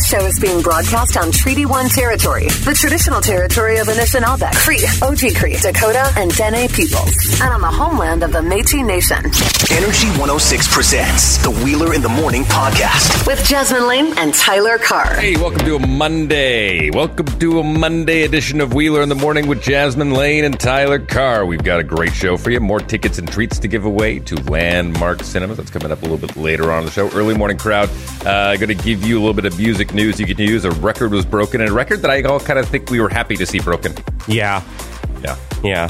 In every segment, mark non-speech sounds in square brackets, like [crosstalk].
This show is being broadcast on Treaty 1 territory, the traditional territory of Anishinaabe, Cree, Oji Cree, Dakota, and Dene peoples, and on the homeland of the Métis Nation. Energy 106 presents the Wheeler in the Morning podcast. With Jasmine Lane and Tyler Carr. Hey, welcome to a Monday. Welcome to a Monday edition of Wheeler in the Morning with Jasmine Lane and Tyler Carr. We've got a great show for you. More tickets and treats to give away to Landmark Cinemas. That's coming up a little bit later on in the show. Early morning crowd. Uh, going to give you a little bit of music news you can use. A record was broken, and a record that I all kind of think we were happy to see broken. Yeah, Yeah. yeah.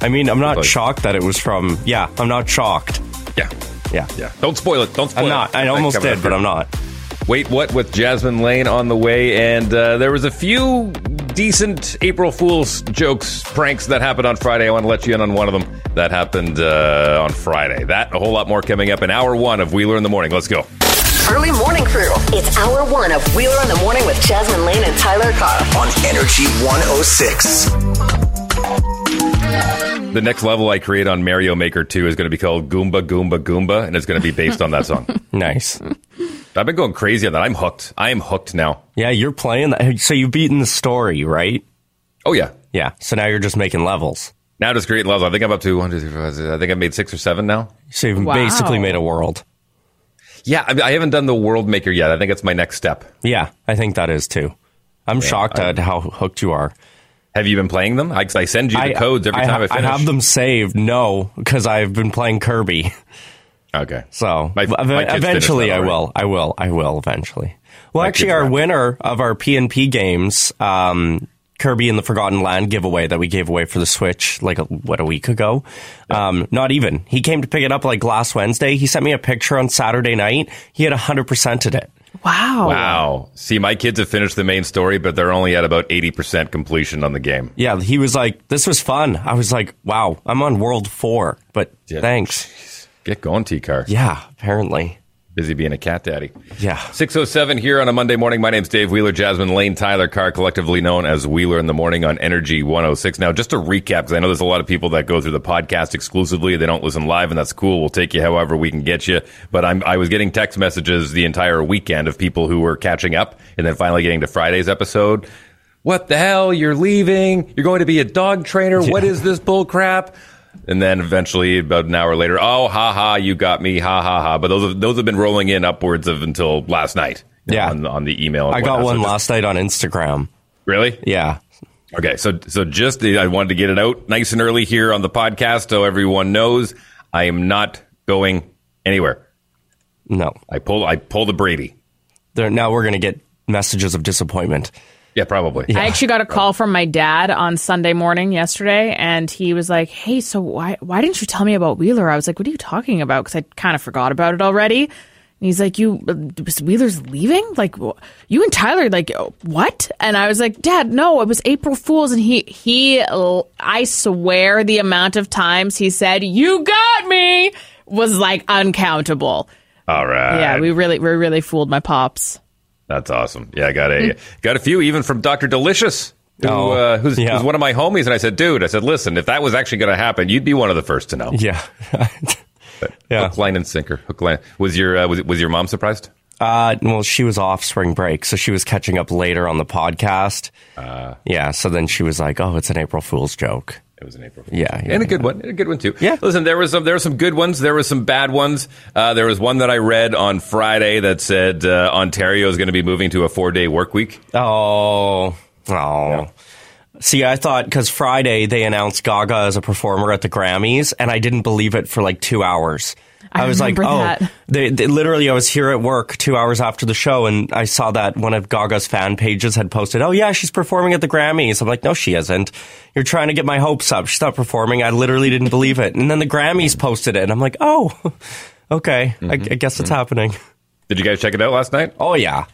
I mean, I'm not shocked that it was from. Yeah, I'm not shocked. Yeah. Yeah, Yeah. Don't spoil it. Don't spoil I'm it. not. I almost did, but. I'm not. Wait, what? With Jasmine Lane on the way, and uh, there was a few decent April Fool's jokes, pranks that happened on Friday. I want to let you in on one of them that happened uh, on Friday. That a whole lot more coming up in hour one of Wheeler in the Morning. Let's go. Early morning crew. It's hour one of Wheeler in the Morning with Jasmine Lane and Tyler Carr. On Energy 106. The next level I create on Mario Maker 2 is going to be called Goomba Goomba Goomba, and it's going to be based on that song. [laughs] Nice. I've been going crazy on that. I'm hooked. I am hooked now. Yeah, you're playing that. So you've beaten the story, right? Oh yeah. Yeah. So now you're just making levels. Now just create levels. I think I'm up to one, two, three, four, five, six, I think I made six or seven now. So you've Wow. basically made a world. Yeah, I, I haven't done the World Maker yet. I think it's my next step. Yeah, I think that is too. I'm shocked at how hooked you are. Have you been playing them? I, I send you the codes every I, time I, finish. have them saved. No, because I've been playing Kirby. Okay. So My- my eventually, I will. I will. I will eventually. Well, My actually, our winner of our PNP games, um, Kirby in the Forgotten Land giveaway that we gave away for the Switch, like a, what a week ago. Um, not even. He came to pick it up like last Wednesday. He sent me a picture on Saturday night. He had hundred percented it. Wow. Wow. See, my kids have finished the main story, but they're only at about 80% completion on the game. Yeah, he was like, "This was fun." I was like, "Wow, I'm on World Four, but Yeah. thanks." Get going, T Car. Yeah, apparently. Busy being a cat daddy. Yeah. 607 here on a Monday morning. My name's Dave Wheeler, Jasmine Lane, Tyler Carr, collectively known as Wheeler in the Morning on Energy 106. Now, just to recap, because I know there's a lot of people that go through the podcast exclusively. They don't listen live, and that's cool. We'll take you however we can get you. But I'm, I was getting text messages the entire weekend of people who were catching up and then finally getting to Friday's episode. What the hell? You're leaving? You're going to be a dog trainer? What is this bull crap? And then eventually, about an hour later, oh, ha ha, you got me, ha ha ha. But those have, those have been rolling in upwards of until last night. you know, Yeah. on, on the email. I got one So just- last night on Instagram. Really? Yeah. Okay. So so just the, I wanted to get it out nice and early here on the podcast so everyone knows I am not going anywhere. No. I pulled I pulled a Brady. There, now we're going to get messages of disappointment. Yeah, probably. I actually got a call from my dad on Sunday morning yesterday, and he was like, "Hey, so why why didn't you tell me about Wheeler?" I was like, "What are you talking about?" Because I kind of forgot about it already. And he's like, "You Wheeler's leaving? Like you and Tyler? Like what?" And I was like, "Dad, no, it was April Fools." And he he, I swear, the amount of times he said, "You got me," was like uncountable. All right. Yeah, we really we really fooled my pops. That's awesome. Yeah, I got a got a few even from Doctor Delicious, who, Oh, uh, who's, yeah. who's one of my homies, and I said, dude, I said, listen, if that was actually going to happen, you'd be one of the first to know. Yeah. [laughs] yeah. Hook, line, and sinker. Hook, line. Was your uh, was, was your mom surprised? Uh, well, she was off spring break, so she was catching up later on the podcast. Uh. yeah. So then she was like, "Oh, it's an April Fool's joke." It was an April. Fool's. Yeah, yeah, and a good one, and a good one too. Yeah. Listen, there was some there were some good ones. There were some bad ones. Uh, there was one that I read on Friday that said uh, Ontario is going to be moving to a four day work week. Oh, oh. See, I thought because Friday they announced Gaga as a performer at the Grammys, and I didn't believe it for like two hours. I was like, remember oh. They, they literally, I was here at work two hours after the show, and I saw that one of Gaga's fan pages had posted, "Oh yeah, she's performing at the Grammys." I'm like, no, she isn't. You're trying to get my hopes up. She's not performing. I literally didn't believe it, and then the Grammys posted it, and I'm like, oh, [laughs] okay, I, mm-hmm, I guess it's mm-hmm. happening. Did you guys check it out last night? Oh yeah,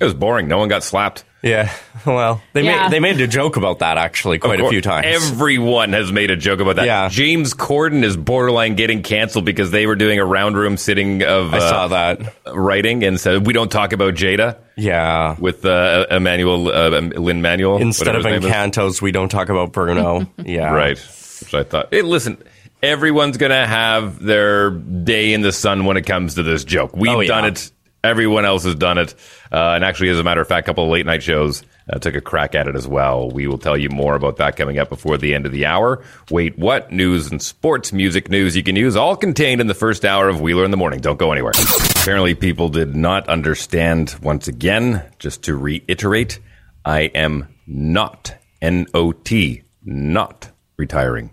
It was boring. No one got slapped. Yeah. [laughs] Well, they Yeah. made they made a joke about that actually Of quite a few times. Everyone has made a joke about that. Yeah. James Corden is borderline getting canceled because they were doing a round room sitting of I uh, saw that. writing and said we don't talk about Jada Yeah. with uh, Emmanuel uh, Lin-Manuel Instead of his. Encanto's, we don't talk about Bruno. [laughs] yeah. right? Which I thought. Hey, listen, everyone's gonna have their day in the sun when it comes to this joke. We've Oh, yeah. done it Everyone else has done it. Uh, and actually, as a matter of fact, a couple of late night shows uh, took a crack at it as well. We will tell you more about that coming up before the end of the hour. Wait, what? News and sports music news you can use, all contained in the first hour of Wheeler in the Morning. Don't go anywhere. Apparently, people did not understand once again, just to reiterate, I am not, N O T, not retiring.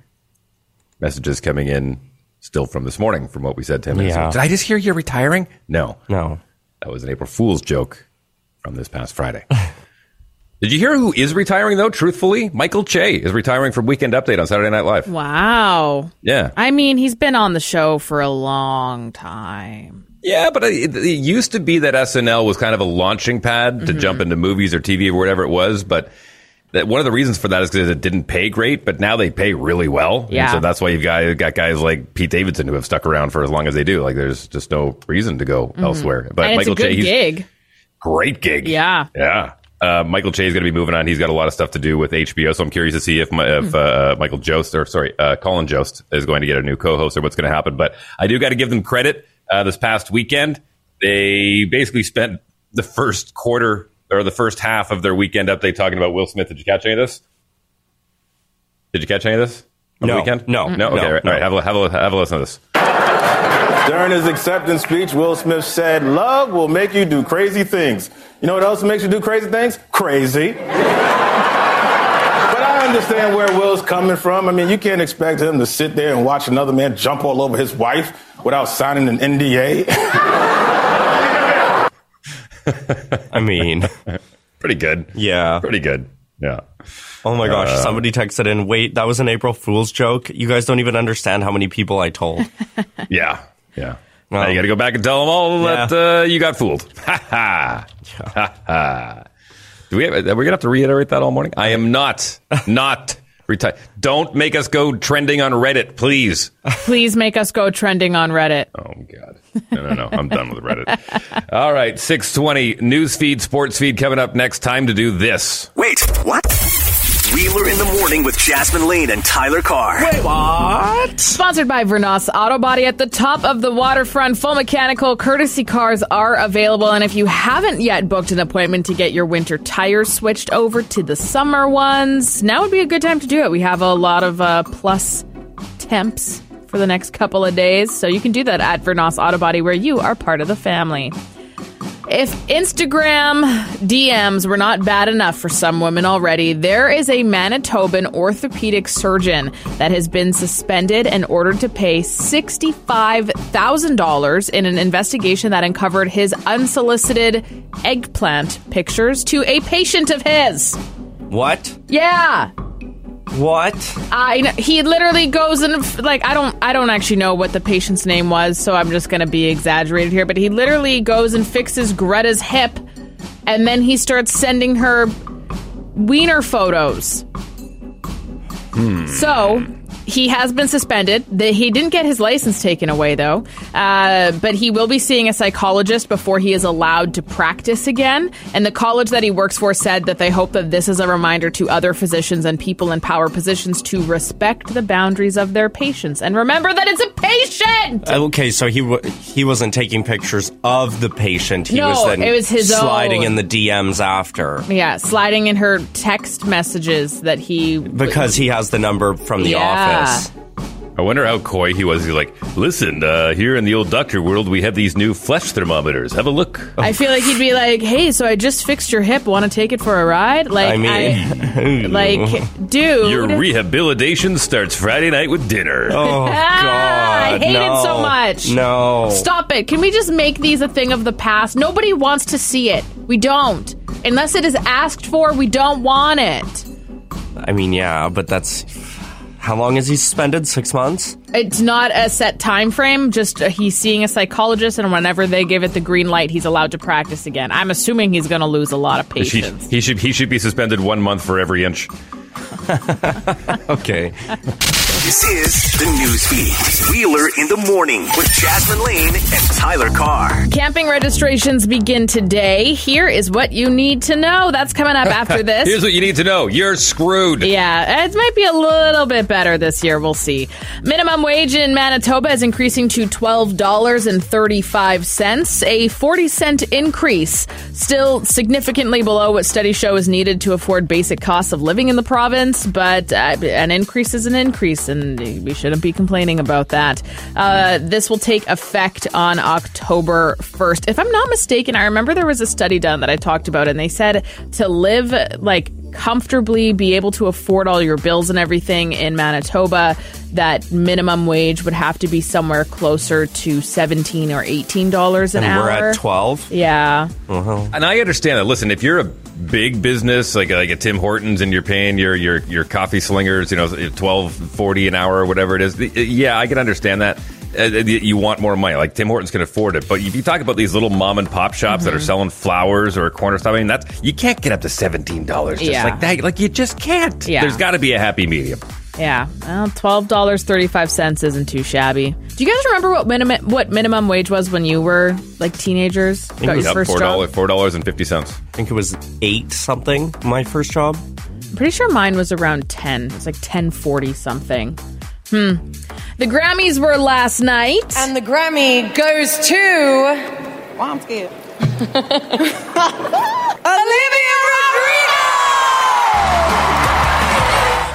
Messages coming in still from this morning from what we said 10 minutes Yeah. ago. Did I just hear you're retiring? No. No. That was an April Fool's joke from this past Friday. [laughs] Did you hear who is retiring, though, truthfully? Michael Che is retiring from Weekend Update on Saturday Night Live. Wow. Yeah. I mean, he's been on the show for a long time. Yeah, but it, it used to be that SNL was kind of a launching pad to mm-hmm. jump into movies or TV or whatever it was. But that one of the reasons for that is because it didn't pay great, but now they pay really well. And so that's why you've got, you've got guys like Pete Davidson who have stuck around for as long as they do. Like there's just no reason to go elsewhere. But and Michael it's a good Che, he's gig. great gig. Yeah. Yeah. Uh, Michael Che is going to be moving on. He's got a lot of stuff to do with HBO, so I'm curious to see if, my, if uh, Michael Jost or sorry, uh, Colin Jost is going to get a new co-host or what's going to happen. But I do got to give them credit. Uh, this past weekend, they basically spent the first quarter or the first half of their weekend update talking about Will Smith. Did you catch any of this? Did you catch any of this on No. the weekend? No. no. Okay, No. all right. All right. Have a have a have a listen to this. During his acceptance speech, Will Smith said, Love will make you do crazy things. You know what else makes you do crazy things? Crazy. but I understand where Will's coming from. I mean, you can't expect him to sit there and watch another man jump all over his wife without signing an NDA. [laughs] [laughs] I mean, Pretty good. yeah. Pretty good. Yeah. Oh my gosh, somebody texted in, wait, that was an April Fool's joke? You guys don't even understand how many people I told. [laughs] Yeah, yeah. Well- now you got to go back and tell them all Yeah. that uh, you got fooled. [laughs] Ha ha. Ha ha. Do we have, are we gonna have to reiterate that all morning? I am not, not retired. Don't make us go trending on Reddit, please. Please make us go trending on Reddit. Oh God, no, no, no. I'm done with Reddit. All right, six twenty news feed, sports feed coming up next. Time to do this. Wait, what? Wheeler in the morning with Jasmine Lane and Tyler Carr. Wait, What? Sponsored by Vernos Auto Body at the top of the waterfront. Full mechanical courtesy cars are available. And if you haven't yet booked an appointment to get your winter tires switched over to the summer ones, now would be a good time to do it. We have a lot of uh, plus temps for the next couple of days. So you can do that at Vernos Auto Body where you are part of the family. If Instagram DMs were not bad enough for some women already, there is a Manitoban orthopedic surgeon that has been suspended and ordered to pay $65,000 in an investigation that uncovered his unsolicited eggplant pictures to a patient of his. what? Yeah. What? I kn- he literally goes and like I don't I don't actually know what the patient's name was, so I'm just gonna be exaggerated here. But he literally goes and fixes Greta's hip, and then he starts sending her wiener photos. Hmm. So he has been suspended. The, he didn't get his license taken away though, uh, but he will be seeing a psychologist before he is allowed to practice again. And the college that he works for said that they hope that this is a reminder to other physicians and people in power positions to respect the boundaries of their patients and remember that it's a patient. Okay, so he w- he wasn't taking pictures of the patient. He No, was then it was his sliding own. in the DMs after Yeah, sliding in her text messages that he because he has the number from the Yeah. office. I wonder how coy he was. He's like, listen, uh, here in the old doctor world, we have these new flesh thermometers. Have a look. I feel like he'd be like, "Hey, so I just fixed your hip. Want to take it for a ride?" Like, I mean, [laughs] like, dude, Your rehabilitation starts Friday night with dinner. oh [laughs] god, I hate no. it so much. No, Stop it. Can we just make these a thing of the past? Nobody wants to see it. We don't. Unless it is asked for, we don't want it. I mean, yeah, but that's how long is he suspended? Six months? It's not a set time frame. Just uh, he's seeing a psychologist, and whenever they give it the green light, he's allowed to practice again. I'm assuming he's going to lose a lot of He, he should he should be suspended one month for every inch. [laughs] Okay. This is the news feed. Wheeler in the morning with Jasmine Lane and Tyler Carr. Camping registrations begin today. Here is what you need to know. That's coming up after [laughs] this. Here's what you need to know. You're screwed. Yeah, it might be a little bit better this year. We'll see. Minimum wage in Manitoba is increasing to $12.35, a 40 cent increase. Still significantly below what studies show is needed to afford basic costs of living in the province, but uh, an increase is an increase, and we shouldn't be complaining about that. Uh, this will take effect on October 1st. If I'm not mistaken, I remember there was a study done that I talked about, and they said to live like comfortably be able to afford all your bills and everything in Manitoba, that minimum wage would have to be somewhere closer to seventeen or eighteen dollars an and hour. we're at 12. Yeah, And I understand that. Listen, if you're a big business like like a Tim Hortons and you're paying your your your coffee slingers, you know, twelve forty an hour or whatever it is, uh, yeah, I can understand that. Uh, uh you want more money, like Tim Hortons can afford it. But if you talk about these little mom and pop shops that are mm-hmm. selling flowers or corner stuff, I mean, that's you can't get up to seventeen dollars just Yeah. like that. Like you just can't. Yeah. There's got to be a happy medium. Yeah. Well, twelve dollars thirty five cents isn't too shabby. Do you guys remember what minimum what minimum wage was when you were like teenagers? Got it was your first four job? dollars, four dollars and fifty cents. I think it was 8 something, my first job. I'm pretty sure mine was around 10. It was like 1040 something. Hmm. The Grammys were last night. And the Grammy goes to. Wow, I'm scared. Olivia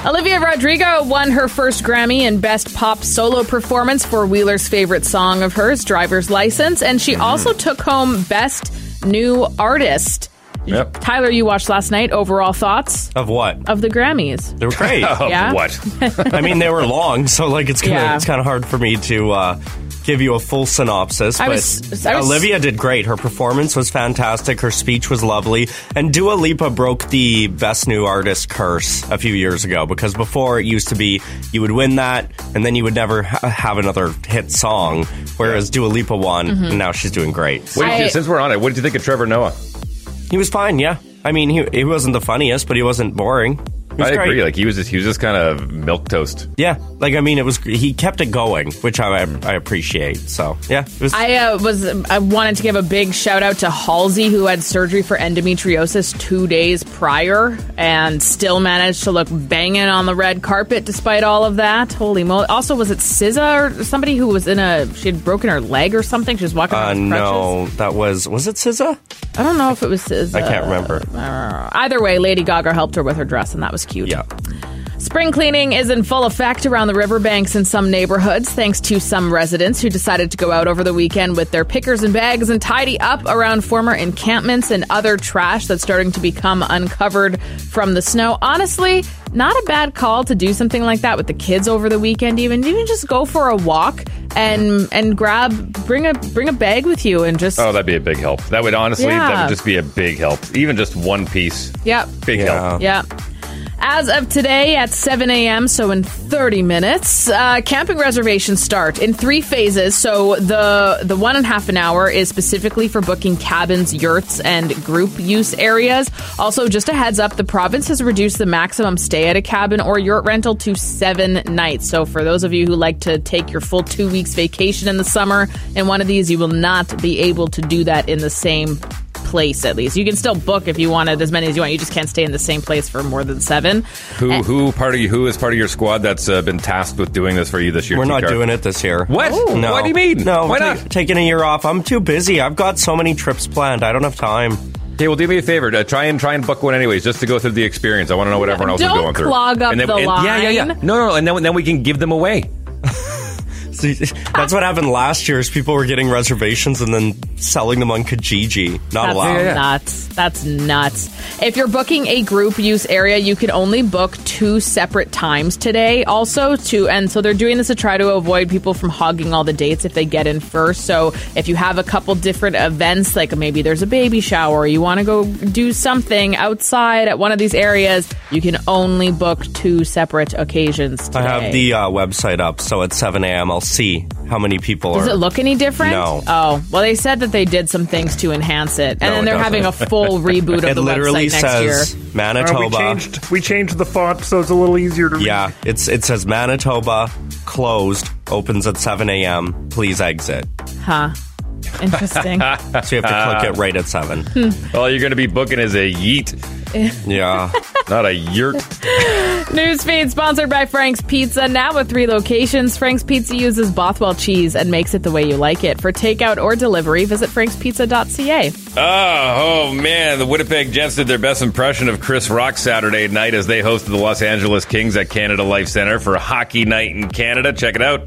Olivia Rodrigo won her first Grammy in Best Pop Solo Performance for Wheeler's favorite song of hers, Driver's License, and she also took home Best New Artist. Yep. Tyler, you watched last night. Overall thoughts Of what? of the Grammys? They were great. [laughs] Of Yeah? what? [laughs] I mean, they were long, so like it's kind of Yeah. it's kind of hard for me to uh, give you a full synopsis. I but was- I was- Olivia did great. Her performance was fantastic. Her speech was lovely, and Dua Lipa broke the best new artist curse a few years ago because before it used to be you would win that, and then you would never ha- have another hit song. Whereas Dua Lipa won, Mm-hmm. and now she's doing great. What did I- since we're on it, what did you think of Trevor Noah? He was fine, yeah. I mean, he he wasn't the funniest, but he wasn't boring. He was I great. agree. Like he was just he was just kind of milk toast. Yeah, like I mean, it was he kept it going, which I I appreciate. So yeah, it was. I uh, was I wanted to give a big shout out to Halsey who had surgery for endometriosis two days prior and still managed to look banging on the red carpet despite all of that. Holy moly! Also, was it SZA or somebody who was in a she had broken her leg or something? She was walking uh, no, crutches. that was was it SZA? I don't know if it was SZA. I can't remember. Uh, either way, Lady Gaga helped her with her dress, and that was cute. Yeah, Spring cleaning is in full effect around the riverbanks in some neighborhoods, thanks to some residents who decided to go out over the weekend with their pickers and bags and tidy up around former encampments and other trash that's starting to become uncovered from the snow. Honestly, not a bad call to do something like that with the kids over the weekend. Even even just go for a walk and and grab bring a bring a bag with you and just Oh, that'd be a big help. That would honestly, that would just be a big help. Even just one piece, yep big Yeah. help. Yeah. As of today at 7 a.m., so in 30 minutes, uh, camping reservations start in three phases. So the the one and a half an hour is specifically for booking cabins, yurts, and group use areas. Also, just a heads up, the province has reduced the maximum stay at a cabin or yurt rental to seven nights. So for those of you who like to take your full two weeks vacation in the summer in one of these, you will not be able to do that in the same place at least. You can still book if you wanted as many as you want. You just can't stay in the same place for more than seven. Who Eh. who part of you? Who is part of your squad that's uh, been tasked with doing this for you this year? we're not T-Car? doing it this year. What? No. What do you mean? No, Why ta- not? taking a year off. I'm too busy. I've got so many trips planned. I don't have time. Okay, well, do me a favor. Uh, try and try and book one anyways, just to go through the experience. I want to know what everyone else Don't is going through. clog up And then- the and- Yeah, yeah, yeah. No, no, no. And then, then we can give them away. [laughs] See, That's what happened last year. Is people were getting reservations and then selling them on Kijiji. Not That's allowed. nuts. That's nuts. If you're booking a group use area, you can only book two separate times today. Also, to and so they're doing this to try to avoid people from hogging all the dates if they get in first. So if you have a couple different events, like maybe there's a baby shower, you want to go do something outside at one of these areas, you can only book two separate occasions. Today. I have the uh, website up, so at 7 a.m. I'll see how many people Does are. it look any different? No. Oh, well, they said that they did some things to enhance it, and No, then it they're having a full [laughs] reboot of it the literally website next year. says Uh, Manitoba. we changed we changed the font so it's a little easier to read. Yeah, it's it says Manitoba closed, opens at 7 a.m. Please exit. Huh. Interesting. [laughs] So you have to click it [laughs] right at 7. All you're going to be booking is a yeet, [laughs] Yeah. not a yurt. Newsfeed sponsored by Frank's Pizza. Now with three locations, Frank's Pizza uses Bothwell cheese and makes it the way you like it. For takeout or delivery, visit frankspizza.ca. Oh, oh man, the Winnipeg Jets did their best impression of Chris Rock Saturday night as they hosted the Los Angeles Kings at Canada Life Center for Hockey Night in Canada. Check it out.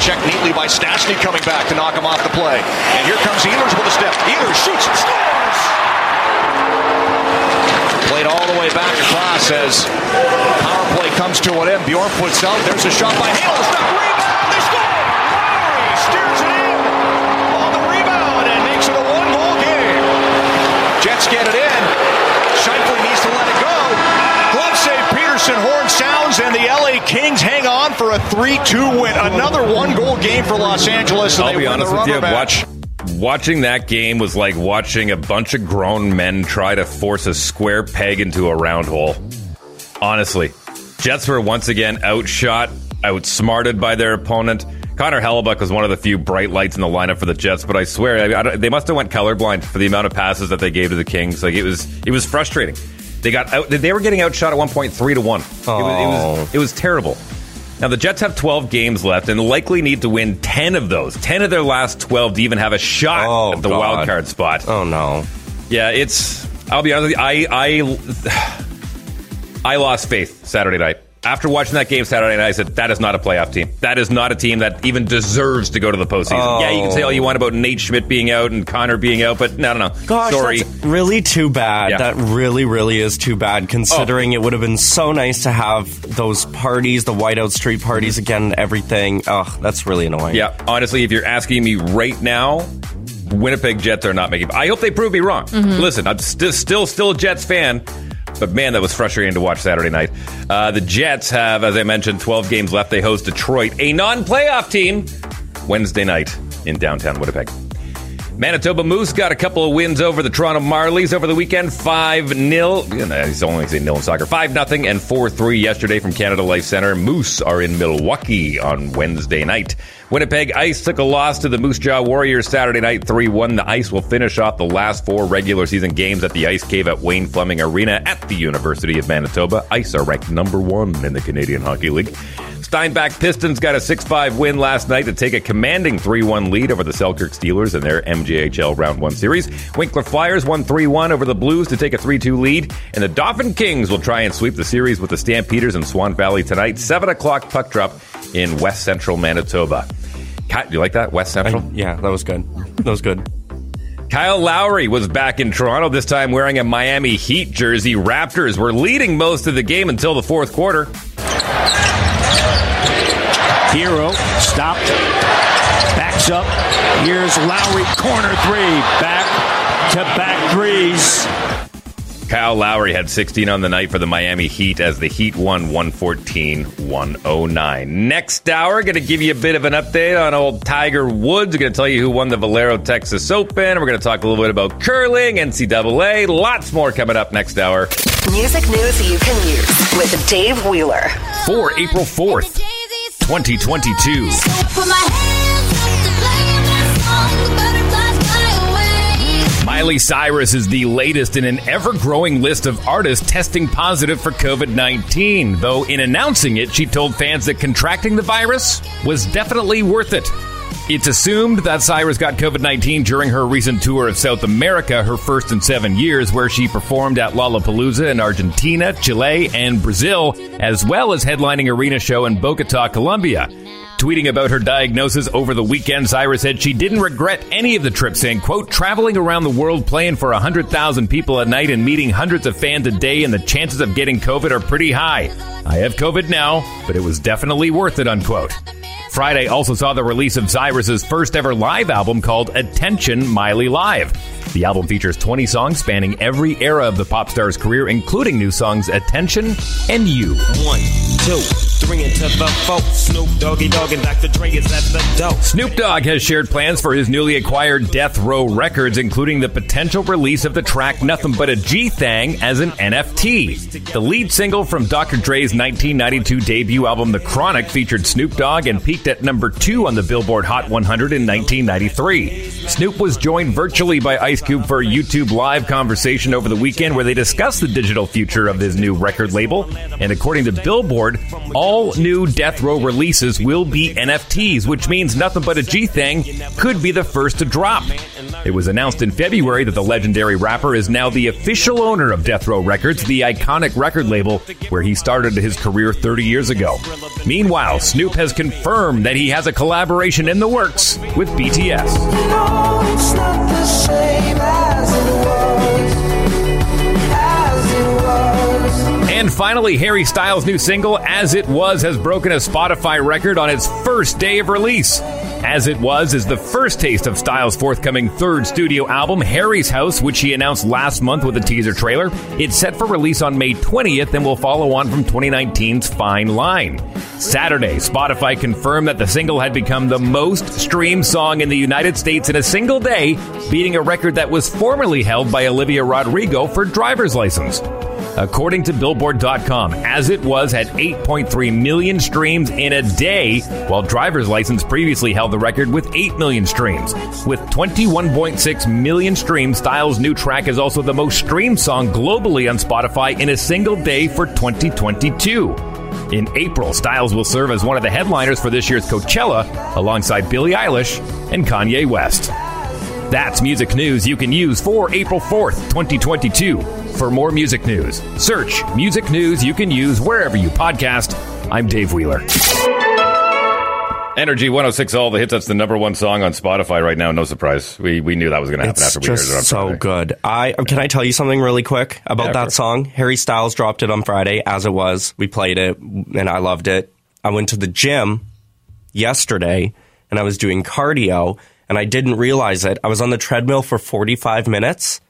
Check neatly by Stastny coming back to knock him off the play. And here comes Ehlers with a step. Ehlers shoots and the way back across as power play comes to an end. Bjorn puts out. There's a shot by Hale. Stop rebound. They score! Lowry steers it in on the rebound and makes it a one-goal game. Jets get it in. Scheifele needs to let it go. Glove save Petersen. Horn sounds, and the LA Kings hang on for a 3-2 win. Another one-goal game for Los Angeles. And I'll they be honest the with you. match. Watch, watching that game was like watching a bunch of grown men try to force a square peg into a round hole. Honestly, Jets were once again outshot, outsmarted by their opponent. Connor Hellebuyck was one of the few bright lights in the lineup for the Jets, but I swear I, I they must have went colorblind for the amount of passes that they gave to the Kings. Like it was, it was frustrating. They got out. They were getting outshot at one point, three to one. It was, it was, oh. it was terrible. Now, the Jets have 12 games left and likely need to win 10 of those. 10 of their last 12 to even have a shot Oh, at the God. wild card spot. Oh, no. Yeah, it's. I'll be honest with you. I, I, [sighs] I lost faith Saturday night. After watching that game Saturday night, I said, that is not a playoff team. That is not a team that even deserves to go to the postseason. Oh. Yeah, you can say all you want about Nate Schmidt being out and Connor being out, but no, no, no. Gosh, Sorry. that's really too bad. Yeah. That really, really is too bad, considering Oh. it would have been so nice to have those parties, the Whiteout Street parties mm-hmm. again, everything. Ugh, that's really annoying. Yeah, honestly, if you're asking me right now, Winnipeg Jets are not making. I hope they prove me wrong. Mm-hmm. Listen, I'm st- still still a Jets fan, but man, that was frustrating to watch Saturday night. Uh, the Jets have, as I mentioned, 12 games left. They host Detroit, a non-playoff team, Wednesday night in downtown Winnipeg. Manitoba Moose got a couple of wins over the Toronto Marlies over the weekend. 5 0. He's only saying nil in soccer. 5 0 and 4 3 yesterday from Canada Life Center. Moose are in Milwaukee on Wednesday night. Winnipeg Ice took a loss to the Moose Jaw Warriors Saturday night 3 1. The Ice will finish off the last four regular season games at the Ice Cave at Wayne Fleming Arena at the University of Manitoba. Ice are ranked number one in the Canadian Hockey League. Steinbach Pistons got a 6 5 win last night to take a commanding 3 1 lead over the Selkirk Steelers in their MJHL Round 1 series. Winkler Flyers won 3 1 over the Blues to take a 3 2 lead. And the Dauphin Kings will try and sweep the series with the Stampeders in Swan Valley tonight. 7 o'clock puck drop in West Central Manitoba. Ky- Do you like that? West Central? Yeah, that was good. That was good. Kyle Lowry was back in Toronto, this time wearing a Miami Heat jersey. Raptors were leading most of the game until the fourth quarter. Hero stopped, backs up. Here's Lowry, corner three, back to back threes. Kyle Lowry had 16 on the night for the Miami Heat as the Heat won 114 109. Next hour, going to give you a bit of an update on old Tiger Woods. We're going to tell you who won the Valero Texas Open. We're going to talk a little bit about curling, NCAA. Lots more coming up next hour. Music news you can use with Dave Wheeler. For April 4th, 2022. Miley Cyrus is the latest in an ever growing list of artists testing positive for COVID 19. Though, in announcing it, she told fans that contracting the virus was definitely worth it. It's assumed that Cyrus got COVID 19 during her recent tour of South America, her first in seven years, where she performed at Lollapalooza in Argentina, Chile, and Brazil, as well as headlining arena show in Bogota, Colombia. Tweeting about her diagnosis over the weekend, Cyrus said she didn't regret any of the trip, saying, quote, traveling around the world playing for 100,000 people a night and meeting hundreds of fans a day and the chances of getting COVID are pretty high. I have COVID now, but it was definitely worth it, unquote. Friday also saw the release of Cyrus's first ever live album called Attention Miley Live. The album features 20 songs spanning every era of the pop star's career, including new songs Attention and You. One, two, to the. Snoop Doggy Dogg and Dr. Dre is at the. Snoop Dogg has shared plans for his newly acquired Death Row Records, including the potential release of the track Nothing But a G Thang as an NFT. The lead single from Dr. Dre's 1992 debut album, The Chronic, featured Snoop Dogg and peaked at number two on the Billboard Hot 100 in 1993. Snoop was joined virtually by Ice Cube for a YouTube live conversation over the weekend where they discussed the digital future of his new record label. And according to Billboard, all new Death Row releases will be NFTs, which means Nothing But a G Thing could be the first to drop. It was announced in February that the legendary rapper is now the official owner of Death Row Records, the iconic record label where he started his career 30 years ago. Meanwhile, Snoop has confirmed that he has a collaboration in the works with BTS. And finally, Harry Styles' new single, As It Was, has broken a Spotify record on its first day of release. As It Was is the first taste of Styles' forthcoming third studio album, Harry's House, which he announced last month with a teaser trailer. It's set for release on May 20th and will follow on from 2019's Fine Line. Saturday, Spotify confirmed that the single had become the most streamed song in the United States in a single day, beating a record that was formerly held by Olivia Rodrigo for driver's license. According to Billboard.com, As It Was at 8.3 million streams in a day, while Driver's License previously held the record with 8 million streams. With 21.6 million streams, Styles' new track is also the most streamed song globally on Spotify in a single day for 2022. In April, Styles will serve as one of the headliners for this year's Coachella alongside Billie Eilish and Kanye West. That's music news you can use for April 4th, 2022. For more music news, search music news you can use wherever you podcast. I'm Dave Wheeler. Energy 106 All the Hits. That's the number one song on Spotify right now. No surprise. We we knew that was going to happen It's after we heard just it on so Friday. good. I can I tell you something really quick about Yeah, that course. song? Harry Styles dropped it on Friday as it was. We played it and I loved it. I went to the gym yesterday and I was doing cardio and I didn't realize it. I was on the treadmill for 45 minutes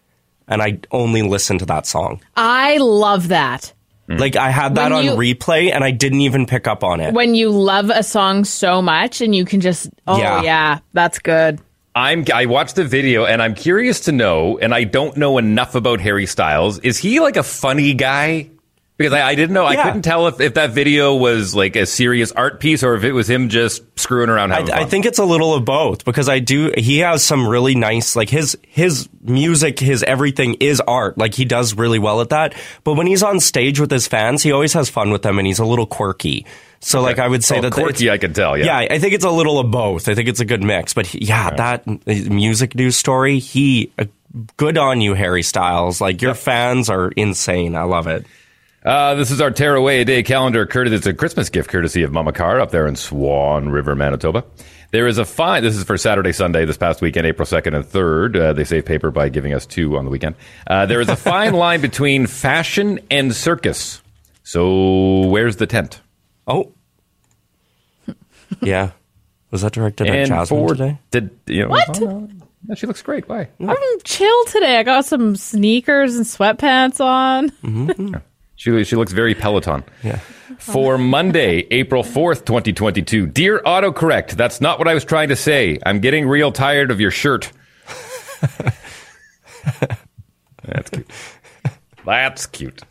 and I only listened to that song. I love that. Mm. Like I had that When on you- replay and I didn't even pick up on it. When you love a song so much and you can just, oh, Yeah. yeah, that's good. I'm I watched the video and I'm curious to know, and I don't know enough about Harry Styles. Is he like a funny guy? Because I, I didn't know. I couldn't tell if, if that video was like a serious art piece or if it was him just screwing around. I, I think it's a little of both because I do. He has some really nice, like his his music, his everything is art. Like he does really well at that. But when he's on stage with his fans, he always has fun with them, and he's a little quirky. So, like, I would say Oh, that quirky, I could tell. Yeah. yeah, I think it's a little of both. I think it's a good mix. But he- yeah, that music news story, he uh, good on you, Harry Styles. Like your fans are insane. I love it. Uh, this is our Tear Away a Day calendar. Courtesy, it's a Christmas gift courtesy of Mama Carr up there in Swan River, Manitoba. There is a fine. This is for Saturday, Sunday, this past weekend, April 2nd and 3rd. Uh, they save paper by giving us two on the weekend. Uh, there is a fine [laughs] line between fashion and circus. So, where's the tent? Oh, yeah. Was that directed at and Jasmine for today? did you know? What? oh, no. Yeah, she looks great. Why? I'm chill today. I got some sneakers and sweatpants on. She she looks very Peloton. Yeah. For Monday, April 4th, 2022. Dear autocorrect, that's not what I was trying to say. I'm getting real tired of your shirt. [laughs] that's cute. That's cute.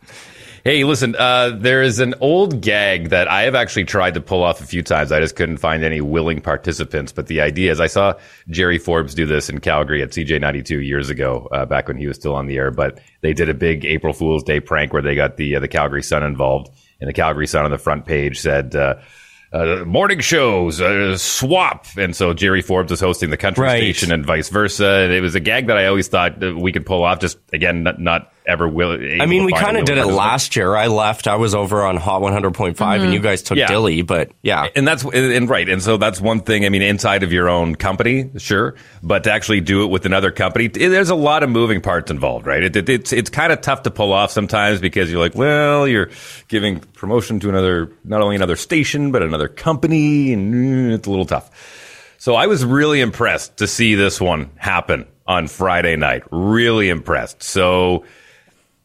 Hey, listen, uh, there is an old gag that I have actually tried to pull off a few times. I just couldn't find any willing participants. But the idea is I saw Jerry Forbes do this in Calgary at CJ92 years ago, uh, back when he was still on the air. But they did a big April Fool's Day prank where they got the, uh, the Calgary Sun involved. And the Calgary Sun on the front page said, uh, uh, morning shows, uh, swap. And so Jerry Forbes was hosting the country Right. station and vice versa. And it was a gag that I always thought we could pull off. Just again, not, not ever will. I mean, we kind of did it last year. I left. I was over on Hot 100.5, and mm-hmm. you guys took Yeah. Dilly. But yeah, And that's and, and right, and so that's one thing. I mean, inside of your own company, sure, but to actually do it with another company, it- there's a lot of moving parts involved, right? It, it, it's it's kind of tough to pull off sometimes because you're like, well, you're giving promotion to another, not only another station but another company, and it's a little tough. So I was really impressed to see this one happen on Friday night. Really impressed. So th-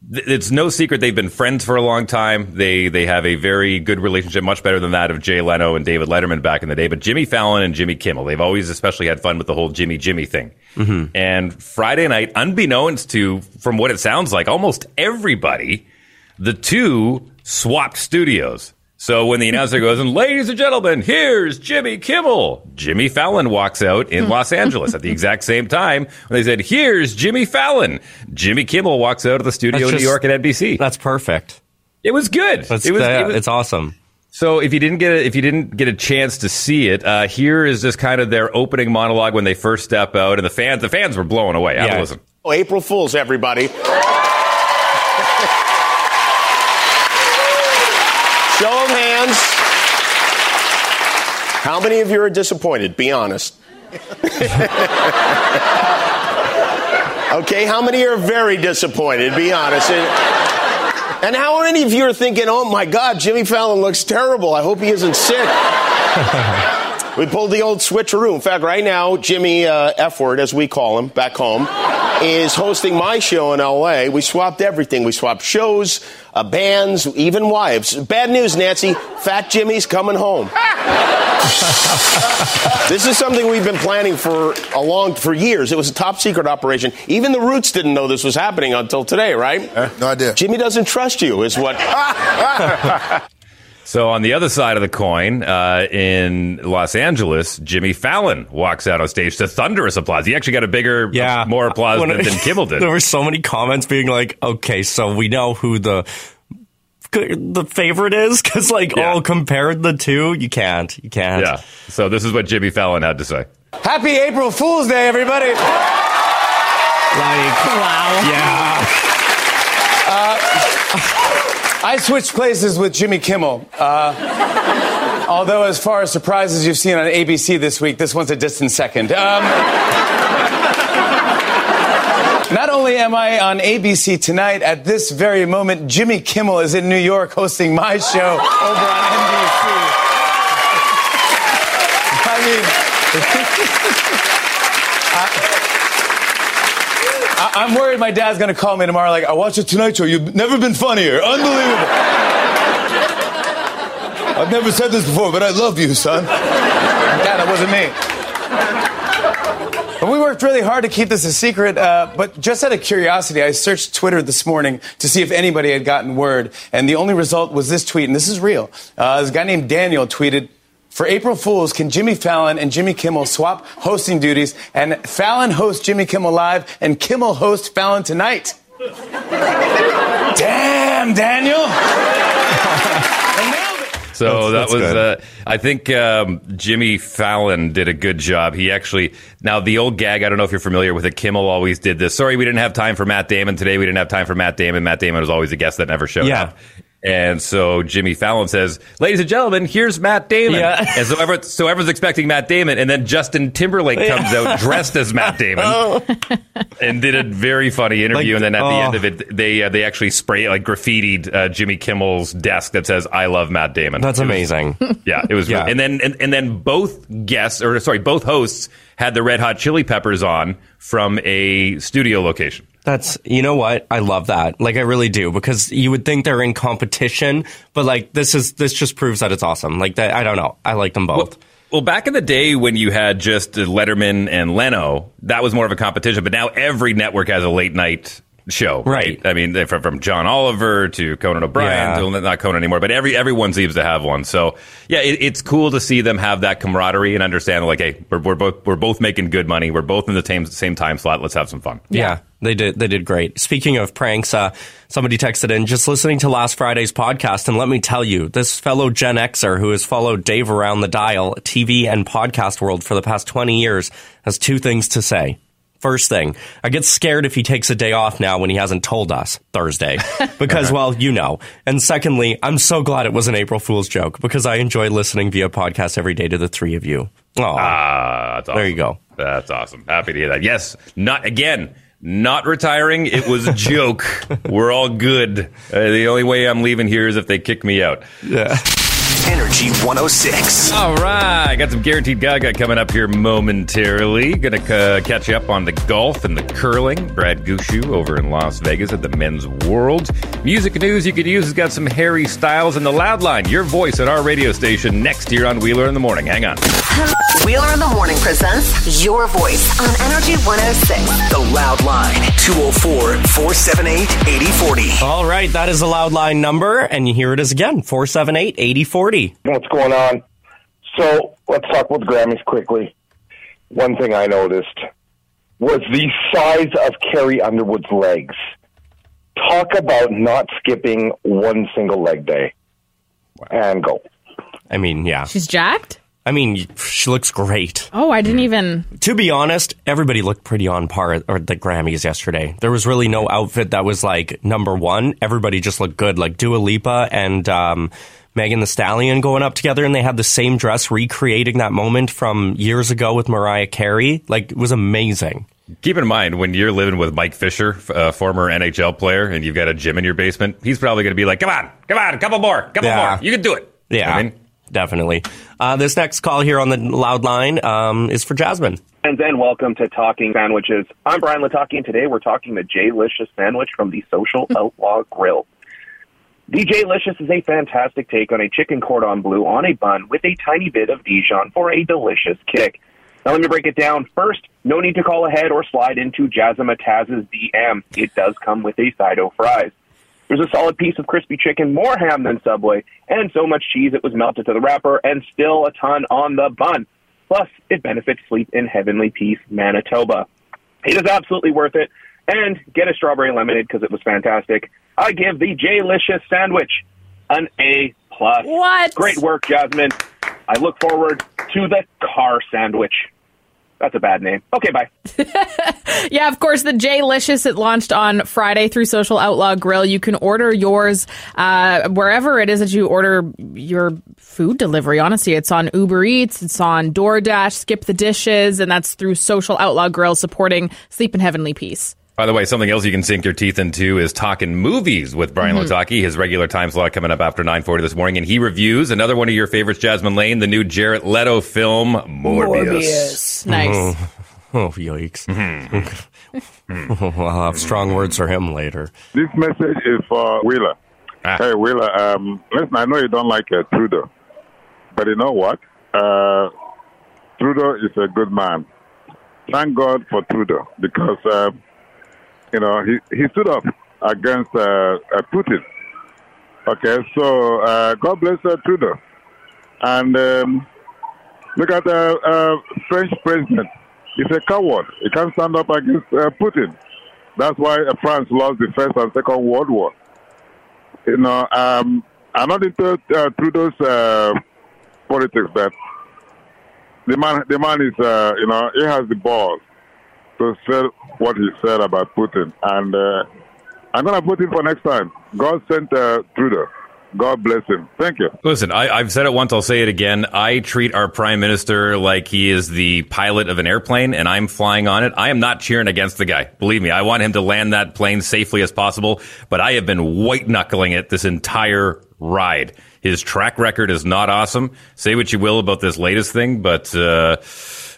it's no secret they've been friends for a long time. They they have a very good relationship, much better than that of Jay Leno and David Letterman back in the day. But Jimmy Fallon and Jimmy Kimmel, they've always especially had fun with the whole Jimmy Jimmy thing. Mm-hmm. And Friday night, unbeknownst to from what it sounds like, almost everybody, the two swapped studios. So when the announcer goes, and ladies and gentlemen, here's Jimmy Kimmel. Jimmy Fallon walks out in Los [laughs] Angeles at the exact same time when they said, here's Jimmy Fallon. Jimmy Kimmel walks out of the studio That's in New York at NBC. That's perfect. It was good. That's, it was, that- it was- it's awesome. so if you didn't get a, if you didn't get a chance to see it, uh, here is just kind of their opening monologue when they first step out, and the fans the fans were blown away. Have a Yeah. listen. Oh, April Fools, everybody. Show of hands. How many of you are disappointed? Be honest. [laughs] okay, how many are very disappointed? Be honest. And how many of you are thinking, oh my God, Jimmy Fallon looks terrible. I hope he isn't sick. We pulled the old switcheroo. In fact, right now, Jimmy uh, F word, as we call him back home, is hosting my show in LA. We swapped everything. We swapped shows, uh, bands, even wives. Bad news, Nancy. Fat Jimmy's coming home. this is something we've been planning for a long for years. It was a top secret operation. Even the Roots didn't know this was happening until today, right? no idea. Jimmy doesn't trust you, is what. [laughs] So on the other side of the coin, uh, in Los Angeles, Jimmy Fallon walks out on stage to thunderous applause. He actually got a bigger, Yeah. more applause When than, it- than Kimmel did. [laughs] there were so many comments being like, okay, so we know who the the favorite is [laughs] because like Yeah. oh compared the two you can't you can't yeah. So this is what Jimmy Fallon had to say. Happy April Fool's Day, everybody. like Wow. yeah [laughs] I switched places with Jimmy Kimmel. Uh, although, as far as surprises you've seen on ABC this week, this one's a distant second. Um, not only am I on ABC tonight, at this very moment, Jimmy Kimmel is in New York hosting my show over on NBC. I mean, [laughs] I, I'm worried my dad's going to call me tomorrow like, I watched the Tonight Show. You've never been funnier. Unbelievable. I've never said this before, but I love you, son. Dad, that wasn't me. But we worked really hard to keep this a secret, uh, but just out of curiosity, I searched Twitter this morning to see if anybody had gotten word, and the only result was this tweet, and this is real. Uh, this guy named Daniel tweeted, for April Fools, can Jimmy Fallon and Jimmy Kimmel swap hosting duties and Fallon host Jimmy Kimmel Live and Kimmel host Fallon Tonight? Damn, Daniel! [laughs] So That's- that was, uh, I think um, Jimmy Fallon did a good job. He actually, now the old gag, I don't know if you're familiar with it, Kimmel always did this. Sorry, we didn't have time for Matt Damon today. We didn't have time for Matt Damon. Matt Damon was always a guest that never showed Yeah. up. And so Jimmy Fallon says, "Ladies and gentlemen, here's Matt Damon." Yeah. [laughs] And so, everyone, so everyone's expecting Matt Damon, and then Justin Timberlake comes out dressed as Matt [laughs] Damon and did a very funny interview. Like, and then at oh. the end of it, they uh, they actually spray like graffitied uh, Jimmy Kimmel's desk that says "I love Matt Damon." that's It was- amazing yeah, it was. [laughs] Yeah. And then and, and then both guests, or sorry, both hosts had the Red Hot Chili Peppers on from a studio location. That's you know what? I love that. Like I really do because you would think they're in competition but like this is this just proves that it's awesome. Like that I don't know. I like them both. Well, back in the day when you had just Letterman and Leno, that was more of a competition. But now every network has a late night show, right? I mean, from, from John Oliver to Conan O'Brien, Yeah. to, not Conan anymore, but every everyone seems to have one. So yeah, it, it's cool to see them have that camaraderie and understand like, hey, we're, we're both we're both making good money. We're both in the same same time slot. Let's have some fun. Yeah, they did. They did great. Speaking of pranks, uh, somebody texted in just listening to last Friday's podcast, and let me tell you, this fellow Gen Xer who has followed Dave around the dial, TV and podcast world for the past twenty years, has two things to say. First thing, I get scared if he takes a day off now when he hasn't told us Thursday, [laughs] because well, you know. And secondly, I'm so glad it was an April Fool's joke because I enjoy listening via podcast every day to the three of you. Oh, Ah, awesome. There you go. That's awesome. Happy to hear that. Yes, not again. Not retiring. It was a joke. [laughs] We're all good. Uh, the only way I'm leaving here is if they kick me out. Yeah. Energy 106. All right, got some guaranteed Gaga coming up here momentarily. Gonna uh, catch you up on the golf and the curling. Brad Gushue over in Las Vegas at the Men's World. Music news you could use has got some Harry Styles and the Loud Line. Your voice at our radio station next year on Wheeler in the Morning. Hang on. Wheeler in the Morning presents Your Voice on Energy 106. The Loud Line 204 478 8040. All right, that is a loud line number, and here it is again 478 8040. What's going on? So let's talk with Grammys quickly. One thing I noticed was the size of Carrie Underwood's legs. Talk about not skipping one single leg day. And go. I mean, yeah. She's jacked? I mean, she looks great. Oh, I didn't even. To be honest, everybody looked pretty on par at the Grammys yesterday. There was really no outfit that was like number one. Everybody just looked good. Like Dua Lipa and um, Megan the Stallion going up together, and they had the same dress, recreating that moment from years ago with Mariah Carey. Like, it was amazing. Keep in mind when you're living with Mike Fisher, a former NHL player, and you've got a gym in your basement, he's probably going to be like, "Come on, come on, a couple more, couple Yeah. more. You can do it." Yeah, I mean, definitely. Uh, this next call here on the loud line um, is for Jasmine. And then welcome to Talking Sandwiches. I'm Brian Lataki, and today we're talking the J-Licious sandwich from the Social [laughs] Outlaw Grill. The J-Licious is a fantastic take on a chicken cordon bleu on a bun with a tiny bit of Dijon for a delicious kick. Now let me break it down. First, no need to call ahead or slide into Jazamataz's DM. It does come with a side of fries. There's a solid piece of crispy chicken, more ham than Subway, and so much cheese it was melted to the wrapper, and still a ton on the bun. Plus, it benefits sleep in heavenly peace, Manitoba. It is absolutely worth it. And get a strawberry lemonade because it was fantastic. I give the J-Licious sandwich an A plus. What? Great work, Jasmine. I look forward to the car sandwich. That's a bad name. Okay, bye. [laughs] Yeah, of course, the J-Licious, it launched on Friday through Social Outlaw Grill. You can order yours uh, wherever it is that you order your food delivery. Honestly, it's on Uber Eats, it's on DoorDash, Skip the Dishes, and that's through Social Outlaw Grill supporting Sleep in Heavenly Peace. By the way, something else you can sink your teeth into is talking movies with Brian Mhm. Lotaki. His regular time slot coming up after 9:40 this morning, and he reviews another one of your favorites, Jasmine Lane, the new Jared Leto film, Morbius. Nice. [laughs] Oh, yikes. [laughs] I'll have strong words for him later. This message is for Wheeler. Hey, Wheeler, um, listen, I know you don't like uh, Trudeau, but you know what? Uh, Trudeau is a good man. Thank God for Trudeau because, uh, you know, he, he stood up against uh, uh, Putin. Okay, so uh, God bless uh, Trudeau. And um, look at the uh, French president. He's a coward. He can't stand up against uh, Putin. That's why uh, France lost the First and Second World War. You know, um, I'm not into uh, Trudeau's uh, politics, but the man, the man is, uh, you know, he has the balls to say what he said about Putin. And uh, I'm going to put him for next time. God sent uh, Trudeau. God bless him. Thank you. Listen, I, I've said it once, I'll say it again. I treat our prime minister like he is the pilot of an airplane and I'm flying on it. I am not cheering against the guy. Believe me, I want him to land that plane safely as possible, but I have been white knuckling it this entire ride. His track record is not awesome. Say what you will about this latest thing, but, uh,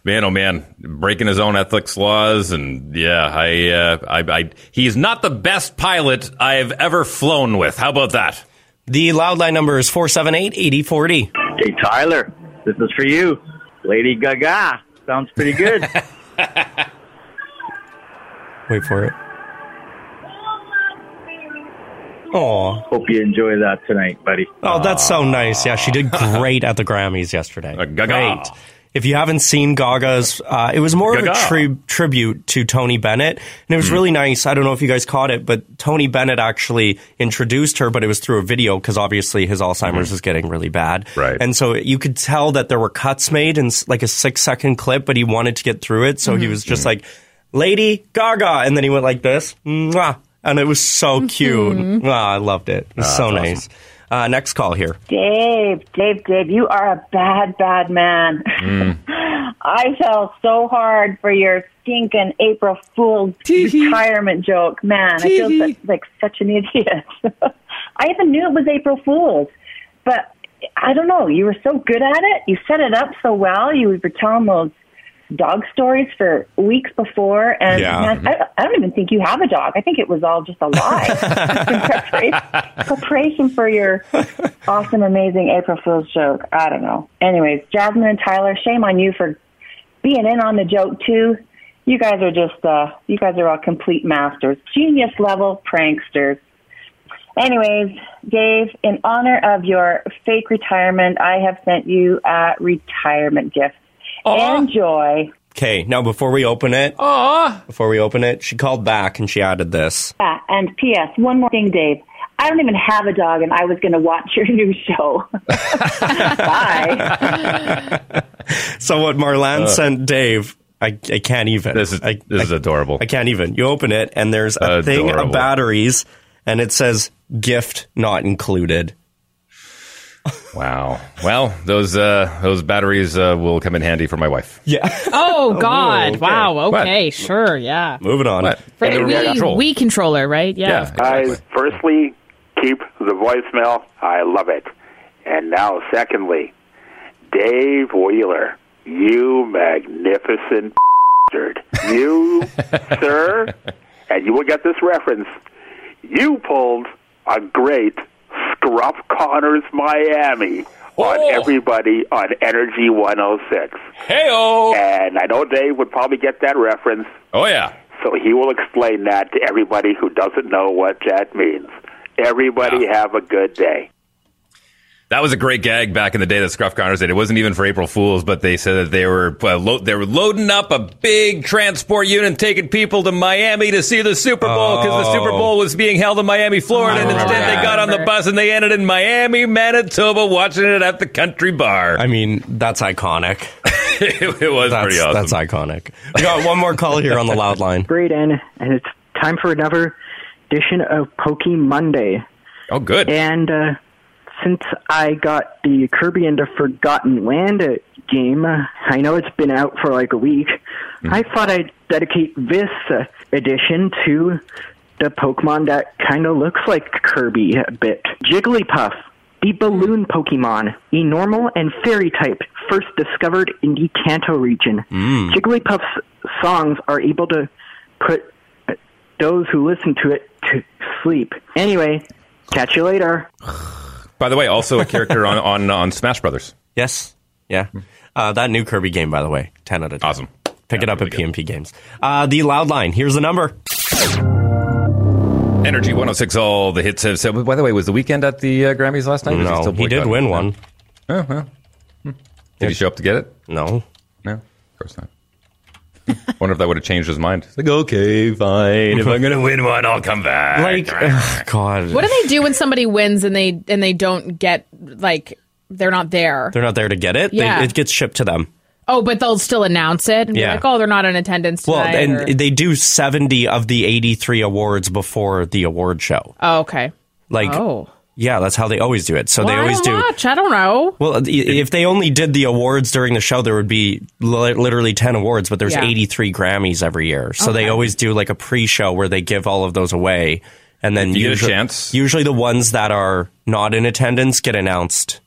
man, oh man, breaking his own ethics laws. And yeah, I, uh, I, I, he's not the best pilot I've ever flown with. How about that? The loud line number is 478 8040. Hey, Tyler, this is for you. Lady Gaga. Sounds pretty good. [laughs] Wait for it. Oh, Hope you enjoy that tonight, buddy. Oh, that's so nice. Yeah, she did great at the Grammys yesterday. Gaga. Great. If you haven't seen Gaga's, uh, it was more of a tri- tribute to Tony Bennett, and it was really nice. I don't know if you guys caught it, but Tony Bennett actually introduced her, but it was through a video because obviously his Alzheimer's is getting really bad. Right. And so you could tell that there were cuts made in like a six second clip, but he wanted to get through it, so he Mhm. was just like, "Lady Gaga," and then he went like this, Mwah. and it was so cute. Mhm. Ah, I loved it. It was Ah, so that's nice. Uh, next call here. Dave, Dave, Dave, you are a bad, bad man. [laughs] I fell so hard for your stinking April Fool's retirement joke. Man, I feel such, like such an idiot. [laughs] I even knew it was April Fool's, but I don't know. You were so good at it. You set it up so well. You were telling those dog stories for weeks before, and Yeah. man, I, I don't even think you have a dog. I think it was all just a lie. In [laughs] preparation, [laughs] preparation for your awesome, amazing April Fool's joke. I don't know. Anyways, Jasmine and Tyler, shame on you for being in on the joke too. You guys are just, uh, you guys are all complete masters, genius level pranksters. Anyways, Dave, in honor of your fake retirement, I have sent you a retirement gift. Enjoy. Okay, now before we open it, before we open it, she called back and she added this. Ah, and P.S. One more thing, Dave. I don't even have a dog, and I was going to watch your [laughs] new show. [laughs] Bye. [laughs] So what Marlene Uh. sent Dave, I, I can't even. This is I, this is adorable. I can't even. You open it and there's a thing of batteries and it says gift not included. [laughs] Wow. Well, those uh, those batteries uh, will come in handy for my wife. Yeah. [laughs] Oh, God! okay. Wow. What? Okay, sure, yeah. Moving on. For the Wii, control. Wii controller, right? Yeah. I firstly keep the voicemail. I love it. And now, secondly, Dave Wheeler, you magnificent bastard. You, [laughs] sir, and you will get this reference. You pulled a great Scruff Connors Miami on oh. everybody on Energy 106. Heyo! And I know Dave would probably get that reference. Oh yeah. So he will explain that to everybody who doesn't know what that means. Everybody have a good day. That was a great gag back in the day that Scruff Connors did. It wasn't even for April Fools, but they said that they were uh, lo- they were loading up a big transport unit, taking people to Miami to see the Super Bowl because the Super Oh. Bowl was being held in Miami, Florida, and instead they got on the bus and they ended in Miami, Manitoba, watching it at the country bar. I mean, that's iconic. [laughs] it, it was that's, pretty awesome. That's iconic. We got one more call here on the loud line. [laughs] Great, and it's time for another edition of Poke Monday. Oh, good. And uh, since I got the Kirby and the Forgotten Land game, I know it's been out for like a week. Mm-hmm. I thought I'd dedicate this edition to the Pokemon that kind of looks like Kirby a bit. Jigglypuff, the balloon Pokemon, a normal and fairy type, first discovered in the Kanto region. Jigglypuff's songs are able to put those who listen to it to sleep. Anyway, catch you later. [sighs] [laughs] By the way, also a character on, [laughs] on on Smash Brothers. Yes. Yeah. Uh, that new Kirby game, by the way, 10 out of 10. Awesome. Pick it up at PMP Games. Uh, the loud line. Here's the number. Energy 106, all the hits have said. By the way, was the Weeknd at the uh, Grammys last night? No, he did win one. Oh, well. Hmm. Did he show up to get it? No. No, of course not. I [laughs] wonder if that would have changed his mind. It's like, okay, fine. If I'm going to win one, I'll come back. Like, [laughs] ugh, God. What do they do when somebody wins and they and they don't get like they're not there? They're not there to get it. They- Yeah. it gets shipped to them. Oh, but they'll still announce it and Yeah. be like, "Oh, they're not in attendance Well, tonight." and or- they do 70 of the 83 awards before the award show. oh, okay. Like, oh, yeah, that's how they always do it. So they Well, I always don't do. Watch. I don't know. Well, if they only did the awards during the show, there would be li- literally 10 awards, but there's Yeah. 83 Grammys every year. So they always do like a pre show where they give all of those away. And then If you get a usually, chance. usually the ones that are not in attendance get announced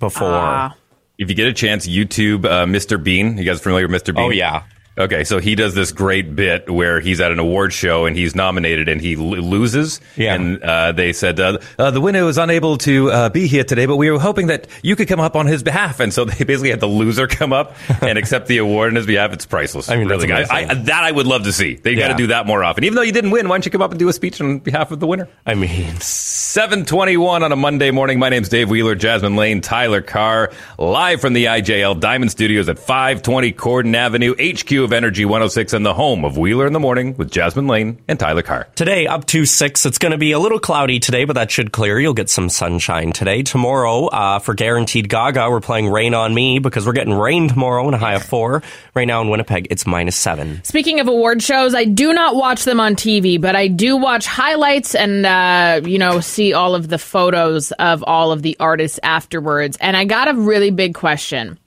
before. Ah. If you get a chance, YouTube uh, Mr. Bean. You guys familiar with Mr. Bean? Oh, yeah. Okay, so he does this great bit where he's at an award show and he's nominated and he l- loses. Yeah. And uh, they said uh, uh, the winner was unable to uh, be here today, but we were hoping that you could come up on his behalf. And so they basically had the loser come up [laughs] and accept the award on his behalf. It's priceless. I mean, really, I, I, that I would love to see. They got to do that more often. Even though you didn't win, why don't you come up and do a speech on behalf of the winner? I mean, 721 on a Monday morning. My name's Dave Wheeler, Jasmine Lane, Tyler Carr, live from the IJL Diamond Studios at 520 Corden Avenue, HQ of Energy 106, and the home of Wheeler in the Morning with Jasmine Lane and Tyler Carr. Today, up to six. It's going to be a little cloudy today, but that should clear. You'll get some sunshine today. Tomorrow, uh, for guaranteed Gaga, we're playing Rain on Me because we're getting rain tomorrow in a high of four. Right now in Winnipeg, it's minus seven. Speaking of award shows, I do not watch them on TV, but I do watch highlights and uh, you know see all of the photos of all of the artists afterwards. And I got a really big question: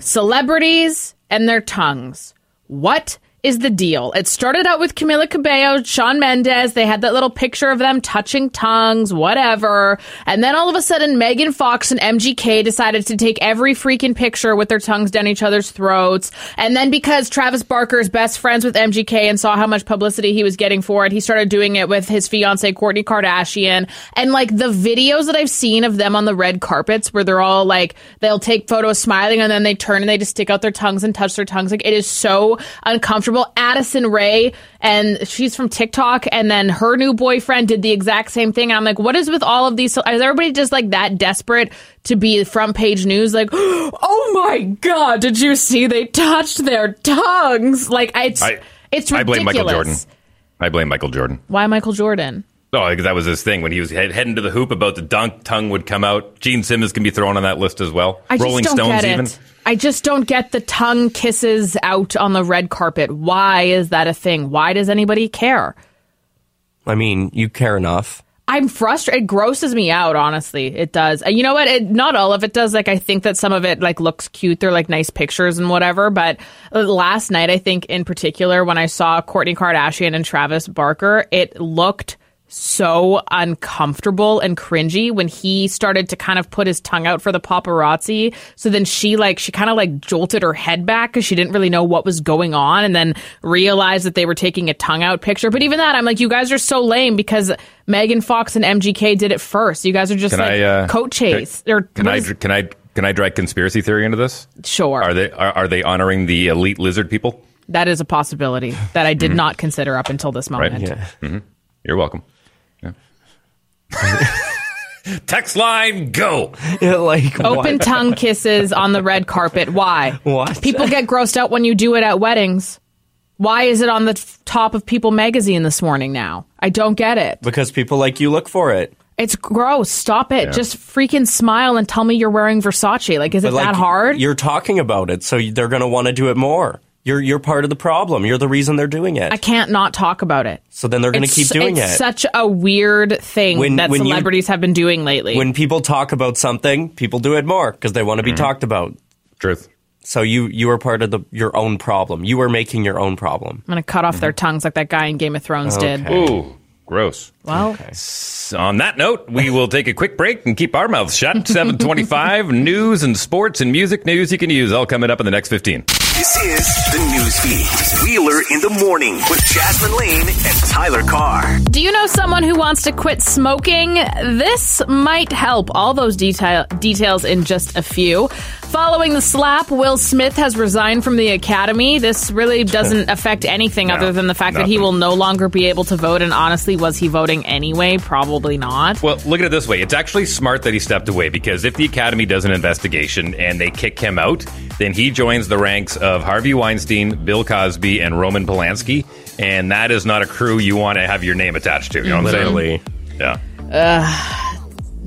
celebrities and their tongues. What is the deal. It started out with Camila Cabello, Shawn Mendes. They had that little picture of them touching tongues, whatever. And then all of a sudden, Megan Fox and MGK decided to take every freaking picture with their tongues down each other's throats. And then because Travis Barker is best friends with MGK and saw how much publicity he was getting for it, he started doing it with his fiance, Kourtney Kardashian. And like the videos that I've seen of them on the red carpets where they're all like, they'll take photos smiling and then they turn and they just stick out their tongues and touch their tongues. Like it is so uncomfortable. Addison Rae, and she's from TikTok, and then her new boyfriend did the exact same thing. And I'm like, what is with all of these? So, Is everybody just like that desperate to be front page news? Like, [gasps] oh my god, did you see they touched their tongues? Like, it's I, it's I blame Michael Jordan. I blame Michael Jordan. Why Michael Jordan? Oh, because that was his thing when he was head, heading to the hoop about the dunk. Tongue would come out. Gene Simmons can be thrown on that list as well. I Rolling Stones get it. I just don't get the tongue kisses out on the red carpet. Why is that a thing? Why does anybody care? I mean, you care enough. I'm frustrated. It grosses me out, honestly. It does. And you know what? It, not all of it does. Like, I think that some of it, like, looks cute. They're, like, nice pictures and whatever. But uh, last night, I think, in particular, when I saw Kourtney Kardashian and Travis Barker, it looked so uncomfortable and cringy when he started to kind of put his tongue out for the paparazzi. So then she like she kind of like jolted her head back because she didn't really know what was going on, and then realized that they were taking a tongue out picture. But even that, I'm like, you guys are so lame because Megan Fox and MGK did it first. You guys are just Can like I uh, coat chase or Can I is- can I can I drag conspiracy theory into this? Sure. Are they are, are they honoring the elite lizard people? that is a possibility that I Mm-hmm. did not consider up until this Right. moment. hmm You're welcome. Yeah. [laughs] Text line go. like Open tongue kisses on the red carpet. Why? What? People get grossed out when you do it at weddings. Why is it on the top of People magazine this morning now? I don't get it. Because people like you look for it. It's gross. Stop it. Yeah. Just freaking smile and tell me you're wearing Versace. Like, is it like, that hard? You're talking about it, so they're going to want to do it more. You're you're part of the problem. You're the reason they're doing it. I can't not talk about it. so then they're going to keep doing it's it. such a weird thing When- that when you- celebrities have been doing lately. when people talk about something, people do it more because they want to be mm-hmm. talked about. Truth. So you you are part of the your own problem. You are making your own problem. I'm going to cut off their mm-hmm. tongues like that guy in Game of Thrones did. Ooh, gross. Well, S- On that note, we will take a quick break and keep our mouths shut. 725 [laughs] news and sports and music news you can use all coming up in the next 15. This is the news feed. Wheeler in the morning with Jasmine Lane and Tyler Carr. Do you know someone who wants to quit smoking? This might help. All those detail- details in just a few. Following the slap, Will Smith has resigned from the Academy. This really doesn't affect anything other than the fact that he will no longer be able to vote. And honestly, was he voting anyway? Probably not. Well, look at it this way. It's actually smart that he stepped away because if the Academy does an investigation and they kick him out, then he joins the ranks of Harvey Weinstein, Bill Cosby, and Roman Polanski. And that is not a crew you want to have your name attached to. You know what I'm saying? Literally. saying? Yeah. Uh,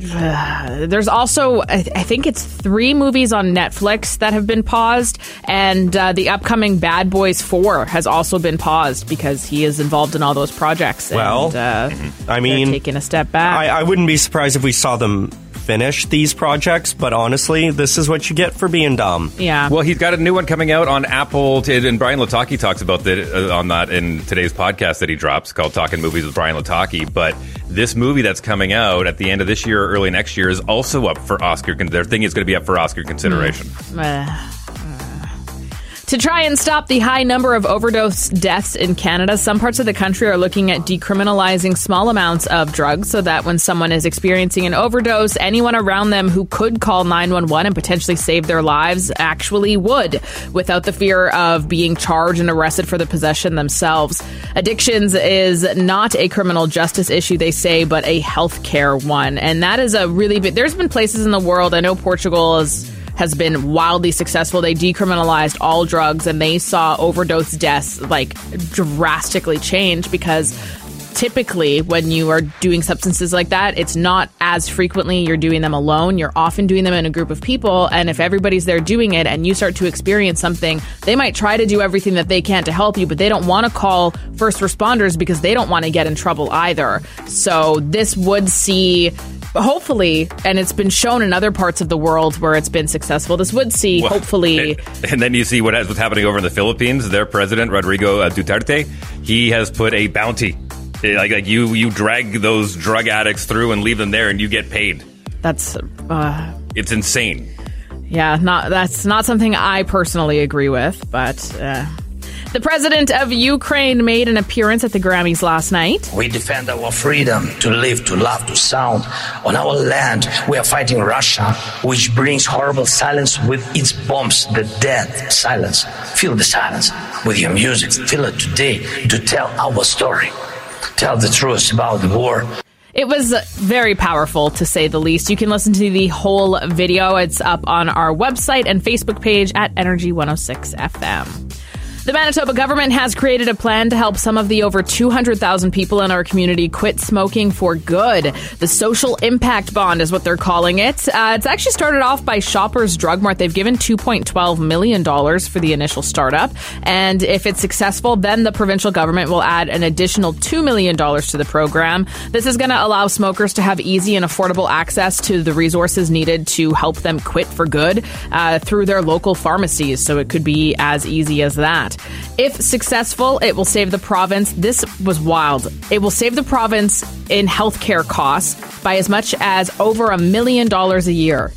[sighs] there's also, I, I think it's three movies on Netflix that have been paused, and uh, the upcoming Bad Boys 4 has also been paused because he is involved in all those projects. Well, and, uh, I mean, taking a step back. I, I wouldn't be surprised if we saw them finish these projects. But honestly, this is what you get for being dumb. Yeah. Well, he's got a new one coming out on Apple, t- and Brian Lataki talks about that uh, on that in today's podcast that he drops called "Talking Movies with Brian Lataki." But this movie that's coming out at the end of this year or early next year is also up for Oscar. con- Their thing is going to be up for Oscar consideration. Uh, To try and stop the high number of overdose deaths in Canada, some parts of the country are looking at decriminalizing small amounts of drugs so that when someone is experiencing an overdose, anyone around them who could call 911 and potentially save their lives actually would without the fear of being charged and arrested for the possession themselves. Addictions is not a criminal justice issue, they say, but a healthcare one. And that is a really big, there's been places in the world, I know Portugal is has been wildly successful. They decriminalized all drugs and they saw overdose deaths like drastically change because typically when you are doing substances like that, it's not as frequently you're doing them alone. You're often doing them in a group of people. And if everybody's there doing it and you start to experience something, they might try to do everything that they can to help you, but they don't want to call first responders because they don't want to get in trouble either. So this would see hopefully, and it's been shown in other parts of the world where it's been successful. This would see, Well, hopefully, [laughs] And, and then you see what has, what's happening over in the Philippines. Their president, Rodrigo uh, Duterte, he has put a bounty. Eh, Like, like you, you drag those drug addicts through and leave them there, and you get paid. that's uh, It's insane. yeah, not that's not something I personally agree with. But uh, the president of Ukraine made an appearance at the Grammys last night. We defend our freedom to live, to love, to sound. On our land, we are fighting Russia, which brings horrible silence with its bombs, the dead silence. Feel the silence with your music. Feel it today to tell our story. Tell the truth about the war. It was very powerful, to say the least. You can listen to the whole video. It's up on our website and Facebook page at Energy 106 FM. The Manitoba government has created a plan to help some of the over 200,000 people in our community quit smoking for good. The social impact bond is what they're calling it. Uh, it's actually started off by Shoppers Drug Mart. They've given $2.12 million for the initial startup. And if it's successful, then the provincial government will add an additional $2 million to the program. This is going to allow smokers to have easy and affordable access to the resources needed to help them quit for good uh, through their local pharmacies. So it could be as easy as that. If successful, it will save the province. This was wild. It will save the province in healthcare costs by as much as over a million dollars a year,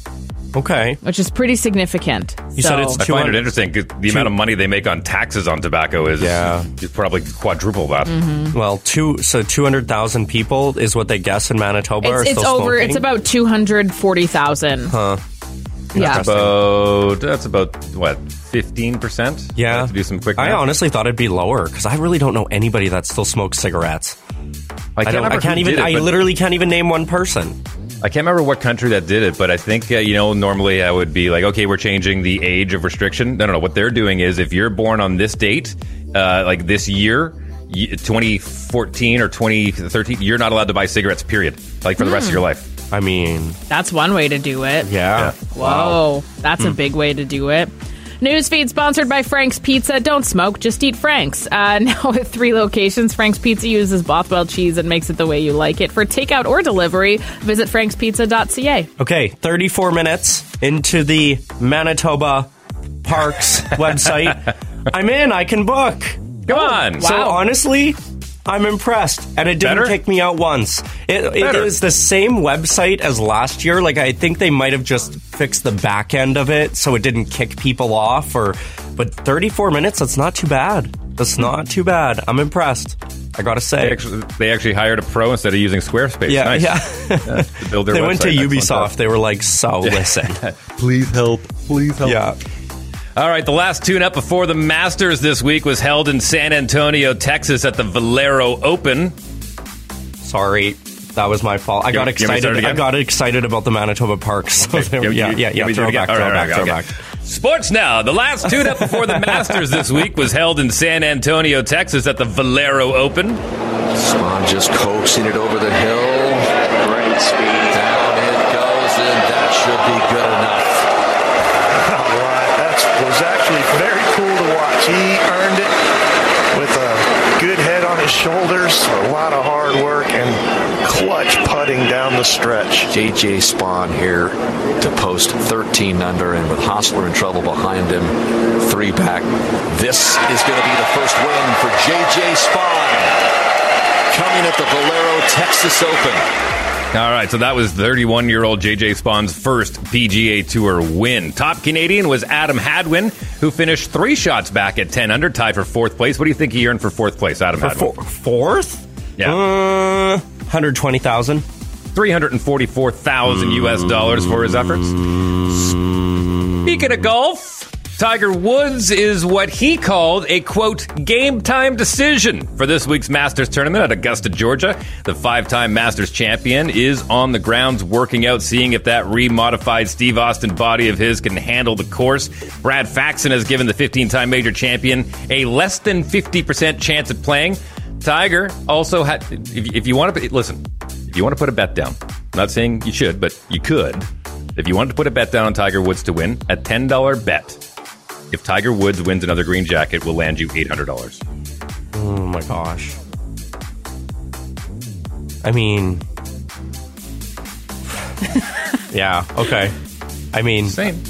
Okay. which is pretty significant. You So- said it's I find it interesting 'cause the amount of money they make on taxes on tobacco is, is probably quadruple that. Mm-hmm. Well, two so two hundred thousand people is what they guess in Manitoba are It's, it's still over. smoking? It's about two hundred forty thousand. Huh. Yeah. That's about that's about what fifteen percent. Yeah. to do some quick. I honestly thought it'd be lower because I really don't know anybody that still smokes cigarettes. I, can't don't, I can't even. it, I literally can't even name one person. I can't remember what country that did it, but I think uh, you know normally I would be like, okay, we're changing the age of restriction. No, no, no. What they're doing is if you're born on this date, uh, like this year, 2014 or 2013, you're not allowed to buy cigarettes. Period. Like for the rest of Hmm. your life. I mean, That's one way to do it. yeah. Whoa, that's a Hmm. big way to do it. Newsfeed sponsored by Frank's Pizza. Don't smoke, just eat Frank's. Uh, [laughs] now with three locations, Frank's Pizza uses Bothwell cheese and makes it the way you like it. For takeout or delivery, visit frankspizza.ca. Okay, 34 minutes into the Manitoba Parks [laughs] website. I'm in. I can book. Come on. So Wow. honestly, I'm impressed, and it didn't Better? kick me out once. It, it Better. is the same website as last year. Like I think they might have just fixed the back end of it so it didn't kick people off. Or, but 34 minutes. That's not too bad. That's not too bad. I'm impressed. I gotta They say. actually, they actually hired a pro instead of using Squarespace. Yeah, Nice. yeah. to build [laughs] their they went to Ubisoft. They were like, "So listen, [laughs] Please help. Please help. yeah." All right, the last tune up before the Masters this week was held in San Antonio, Texas at the Valero Open. Sorry, that was my fault. I You got want- you want me to excited. I got excited about the Manitoba Parks. [laughs] So there, You- yeah, yeah, yeah. want me to do it Throwback, again? All right, throwback, throwback. okay. Sports now. The last tune up before the Masters this week was held in San Antonio, Texas at the Valero Open. Spaun just coaxing it over the hill. Great speed. Down it goes, and that should be good enough. All right, that was actually very cool to watch. He earned it with a good head on his shoulders, a lot of hard work, and clutch putting down the stretch. JJ Spaun here to post 13 under, and with Hossler in trouble behind him, three back. This is going to be the first win for JJ Spaun. Coming at the Valero Texas Open. All right, so that was 31 year old JJ Spaun's first PGA Tour win. Top Canadian was Adam Hadwin, who finished three shots back at 10 under, tied for fourth place. What do you think he earned for fourth place, Adam For Hadwin? four, fourth? Yeah. Uh, 120,000. 344,000 US dollars for his efforts. Speaking of golf, Tiger Woods is what he called a quote game time decision for this week's Masters tournament at Augusta, Georgia. The five time Masters champion is on the grounds working out, seeing if that remodified Steve Austin body of his can handle the course. Brad Faxon has given the 15 time major champion a less than 50% chance of playing. Tiger also had, if, if you want to, listen, if you want to put a bet down, I'm not saying you should, but you could. If you wanted to put a bet down on Tiger Woods to win, a $10 bet. If Tiger Woods wins another green jacket, we'll land you $800. Oh my gosh. I mean, [laughs] Yeah. Okay. I mean, same.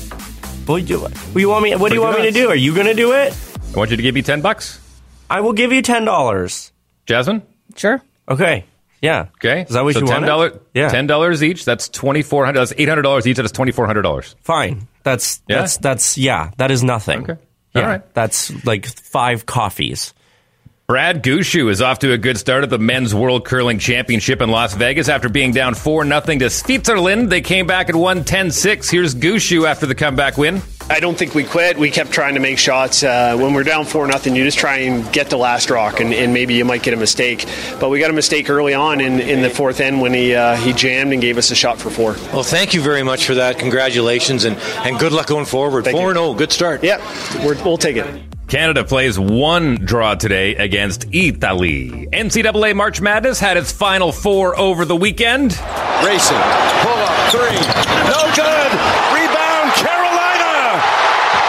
Well, you, well, you want me? What do you want me to do? Are you going to do it? I want you to give me ten bucks. I will give you ten dollars. Jasmine. Sure. Okay. Yeah. Okay. Is that what so you ten wanted? dollars? Yeah. Ten dollars each. That's twenty four hundred. That's eight hundred dollars each. That's twenty four hundred dollars. Fine. That's Yeah? that's that's yeah. That is nothing. Okay. Yeah. All right. That's like five coffees. Brad Gushue is off to a good start at the Men's World Curling Championship in Las Vegas after being down 4 0 to Switzerland. They came back and won 10 6. Here's Gushue after the comeback win. I don't think we quit. We kept trying to make shots. Uh, when we're down four nothing, you just try and get the last rock, and, and maybe you might get a mistake. But we got a mistake early on in, in the fourth end when he uh, he jammed and gave us a shot for four. Well, thank you very much for that. Congratulations and, and good luck going forward. 4 and 0, good start. Yep, we're, we'll take it. Canada plays one draw today against Italy. NCAA March Madness had its final four over the weekend. Racing. Pull up. Three. No good. Rebound, Carolina.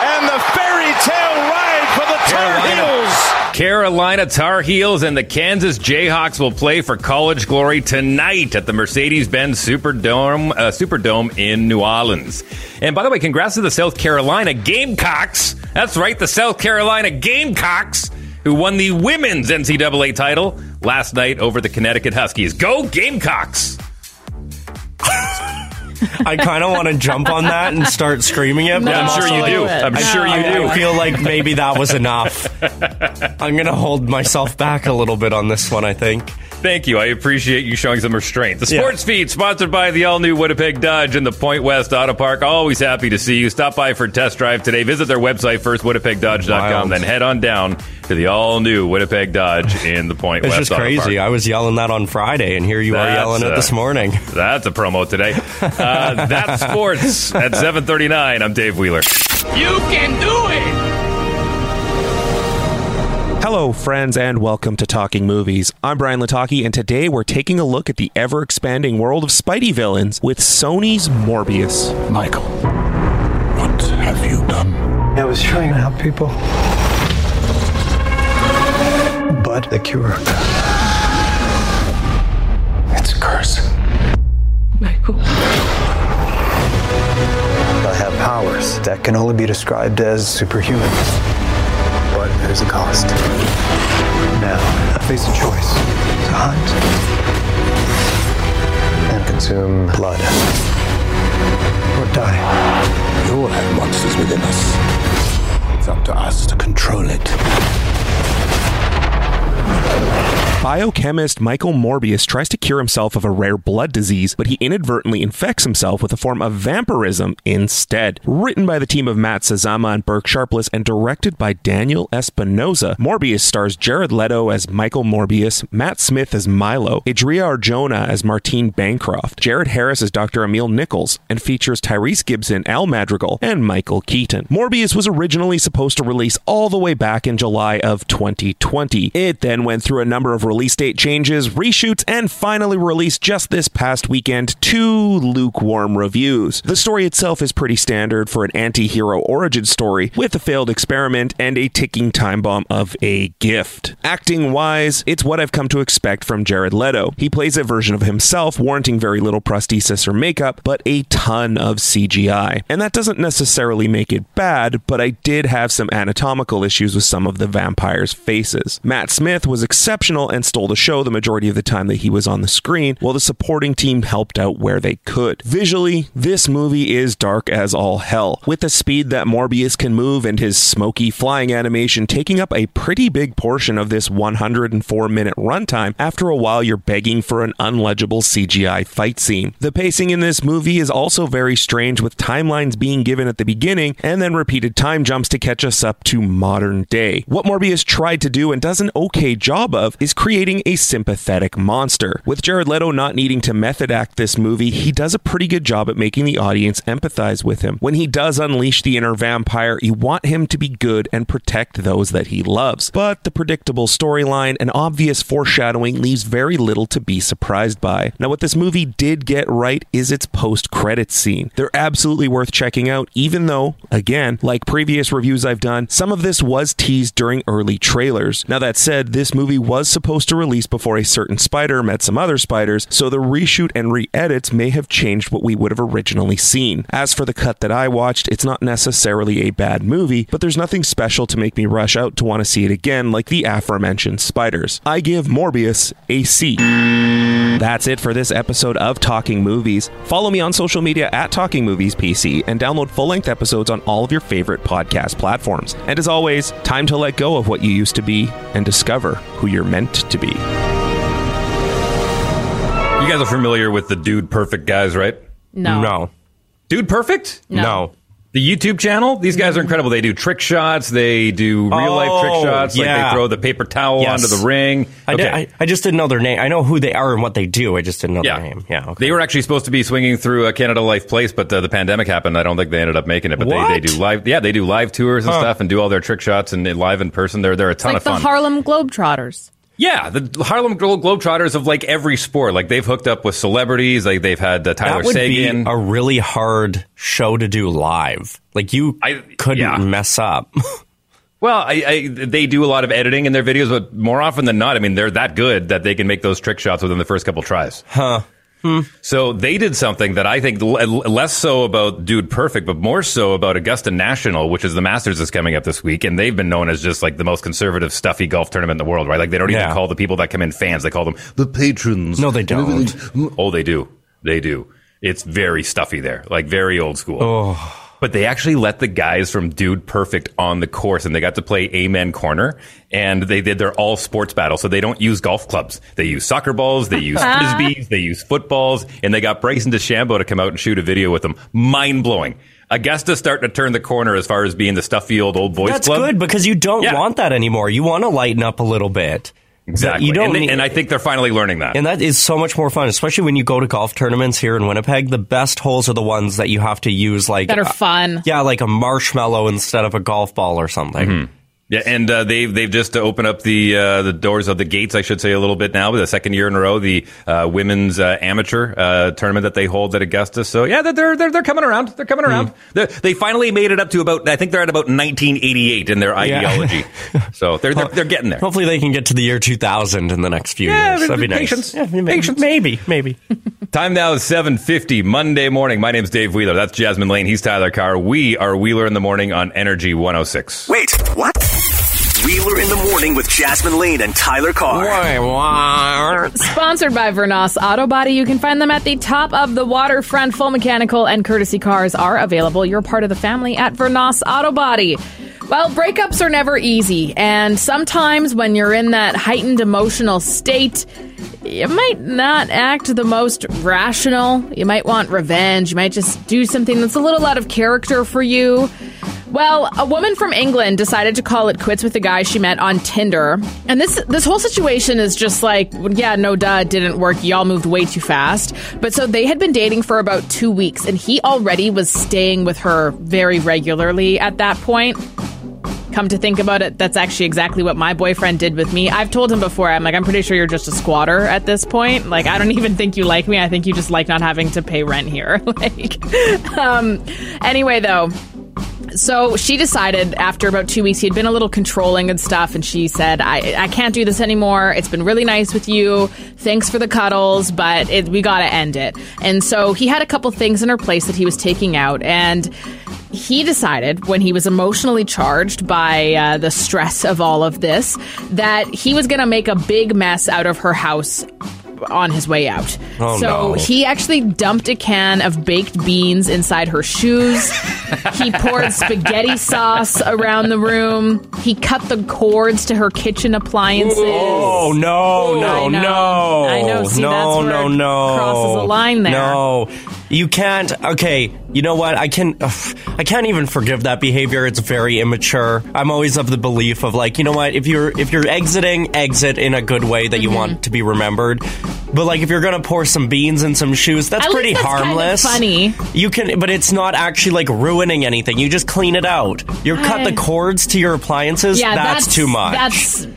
And the fairy tale ride for the Tar Heels. Carolina Tar Heels and the Kansas Jayhawks will play for college glory tonight at the Mercedes-Benz Superdome, uh, Superdome in New Orleans. And by the way, congrats to the South Carolina Gamecocks. That's right, the South Carolina Gamecocks, who won the women's NCAA title last night over the Connecticut Huskies. Go Gamecocks! I kind of want to jump on that and start screaming it. But Yeah, I'm sure also you like- do. I'm sure you do. I feel like maybe that was enough. I'm going to hold myself back a little bit on this one, I think. Thank you. I appreciate you showing some restraint. The Yeah. Sports Feed, sponsored by the all new Winnipeg Dodge and the Point West Auto Park. Always happy to see you. Stop by for a test drive today. Visit their website first, winnipegdodge.com, Wild. then head on down to the all new Winnipeg Dodge in the Point It's West just crazy. Park. I was yelling that on Friday, and here you are That's, yelling it uh, this morning. That's a promo today. [laughs] Uh, that's sports at 739. I'm Dave Wheeler. You can do it. Hello, friends, and welcome to Talking Movies. I'm Brian Lataki, and today we're taking a look at the ever expanding world of Spidey villains with Sony's Morbius. Michael, what have you done? I was trying to help people. But the cure. It's a curse. Michael. I have powers that can only be described as superhuman. But there's a cost. Now, I face a choice to hunt and consume blood. Or die. We all have monsters within us. It's up to us to control it. Biochemist Michael Morbius tries to cure himself of a rare blood disease, but he inadvertently infects himself with a form of vampirism instead. Written by the team of Matt Sazama and Burke Sharpless and directed by Daniel Espinosa, Morbius stars Jared Leto as Michael Morbius, Matt Smith as Milo, Adria Arjona as Martine Bancroft, Jared Harris as Dr. Emil Nichols, and features Tyrese Gibson, Al Madrigal, and Michael Keaton. Morbius was originally supposed to release all the way back in July of 2020. It then went through a number of release date changes, reshoots, and finally released just this past weekend two lukewarm reviews. The story itself is pretty standard for an anti hero origin story, with a failed experiment and a ticking time bomb of a gift. Acting wise, it's what I've come to expect from Jared Leto. He plays a version of himself, warranting very little prosthesis or makeup, but a ton of CGI. And that doesn't necessarily make it bad, but I did have some anatomical issues with some of the vampires' faces. Matt Smith was exceptional and stole the show the majority of the time that he was on the screen, while the supporting team helped out where they could. Visually, this movie is dark as all hell, with the speed that Morbius can move and his smoky flying animation taking up a pretty big portion of this 104 minute runtime. After a while, you're begging for an unlegible CGI fight scene. The pacing in this movie is also very strange, with timelines being given at the beginning and then repeated time jumps to catch us up to modern day. What Morbius tried to do and does an okay job of is creating a sympathetic monster. With Jared Leto not needing to method act this movie, he does a pretty good job at making the audience empathize with him. When he does unleash the inner vampire, you want him to be good and protect those that he loves. But the predictable storyline and obvious foreshadowing leaves very little to be surprised by. Now, what this movie did get right is its post credits scene. They're absolutely worth checking out, even though, again, like previous reviews I've done, some of this was teased during early trailers. Now, that said, this this movie was supposed to release before a certain spider met some other spiders, so the reshoot and re edits may have changed what we would have originally seen. As for the cut that I watched, it's not necessarily a bad movie, but there's nothing special to make me rush out to want to see it again like the aforementioned spiders. I give Morbius a C. That's it for this episode of Talking Movies. Follow me on social media at Talking Movies PC and download full length episodes on all of your favorite podcast platforms. And as always, time to let go of what you used to be and discover who you're meant to be. You guys are familiar with the Dude Perfect guys, right? No. No. Dude Perfect? No. No. The YouTube channel, these guys are incredible. They do trick shots, they do real life trick Oh, shots, like they throw the paper towel Yes. onto the ring. I, did, I, I just didn't know their name. I know who they are and what they do. I just didn't know Yeah. their name. Yeah. Okay. They were actually supposed to be swinging through a Canada Life Place, but uh, the pandemic happened. I don't think they ended up making it. But they, they do live, yeah, they do live tours and Huh. stuff, and do all their trick shots and and live in person. They're they're a ton It's ton like of the fun. Harlem Globetrotters. Yeah, the Harlem Globetrotters of like every sport. Like they've hooked up with celebrities. Like they've had uh, Tyler that would Sagan. be a really hard show to do live. Like you I, couldn't mess up. [laughs] Well, I, I, they do a lot of editing in their videos, but more often than not, I mean, they're that good that they can make those trick shots within the first couple tries. Huh. So they did something that I think l- less so about Dude Perfect, but more so about Augusta National, which is the Masters that's coming up this week, and they've been known as just like the most conservative, stuffy golf tournament in the world, right? Like they don't even call the people that come in fans; they call them the patrons. No, they don't. Oh, they do. They do. It's very stuffy there, like very old school. Oh. But they actually let the guys from Dude Perfect on the course and they got to play Amen Corner and they did their all sports battle. So they don't use golf clubs. They use soccer balls, they use [laughs] frisbees, they use footballs, and they got Bryson DeChambeau to come out and shoot a video with them. Mind blowing. Augusta's starting to turn the corner as far as being the stuffy old old boys That's club. good because you don't Yeah. want that anymore. You want to lighten up a little bit. Exactly. You don't and, need- and I think they're finally learning that. And that is so much more fun, especially when you go to golf tournaments here in Winnipeg. The best holes are the ones that you have to use like That are uh, fun. yeah, like a marshmallow instead of a golf ball or something. Mm-hmm. Yeah, and uh, they've they've just opened up the uh, the doors of the gates, I should say, a little bit now. The second year in a row, the uh, women's uh, amateur uh, tournament that they hold at Augusta. So yeah, they're they're they're coming around. They're coming around. They're, they finally made it up to about. I think they're at about 1988 in their Yeah. ideology. [laughs] so they're, they're they're getting there. Hopefully, they can get to the year 2000 in the next few Yeah, years. That'd be patience. nice. Yeah, Patience. Maybe, maybe. [laughs] Time now is 7.50 Monday morning. My name's Dave Wheeler. That's Jasmine Lane. He's Tyler Carr. We are Wheeler in the Morning on Energy 106. Wait, what? Wheeler in the morning with Jasmine Lane and Tyler Carr. Sponsored by Vernos Auto Body. You can find them at the top of the waterfront. Full mechanical and courtesy cars are available. You're part of the family at Vernos Auto Body. Well, breakups are never easy, and sometimes when you're in that heightened emotional state, you might not act the most rational. You might want revenge. You might just do something that's a little out of character for you. Well, a woman from England decided to call it quits with the guy she met on Tinder. And this this whole situation is just like, yeah, no duh, it didn't work. Y'all moved way too fast. But so they had been dating for about 2 weeks and he already was staying with her very regularly at that point. Come to think about it, that's actually exactly what my boyfriend did with me. I've told him before, I'm like, I'm pretty sure you're just a squatter at this point. Like, I don't [laughs] even think you like me. I think you just like not having to pay rent here. [laughs] like, um, anyway, though, so she decided after about two weeks, he had been a little controlling and stuff, and she said, I, I can't do this anymore. It's been really nice with you. Thanks for the cuddles, but it, we got to end it. And so he had a couple things in her place that he was taking out, and he decided when he was emotionally charged by uh, the stress of all of this that he was going to make a big mess out of her house on his way out. Oh, so no. he actually dumped a can of baked beans inside her shoes. he poured [laughs] spaghetti sauce around the room. He cut the cords to her kitchen appliances. Oh no, no, I no! I know. See, no, that's where no, no. crosses a line there. No, you can't. Okay, you know what? I can. ugh, I can't even forgive that behavior. It's very immature. I'm always of the belief of like, you know what? If you're if you're exiting, exit in a good way that you Mm-hmm. want to be remembered. But like, if you're gonna pour some beans in some shoes, that's At least pretty that's kind of harmless. funny. You can, but it's not actually like ruining anything. You just clean it out. You cut the cords to your appliances. Yeah, that's, too much. That's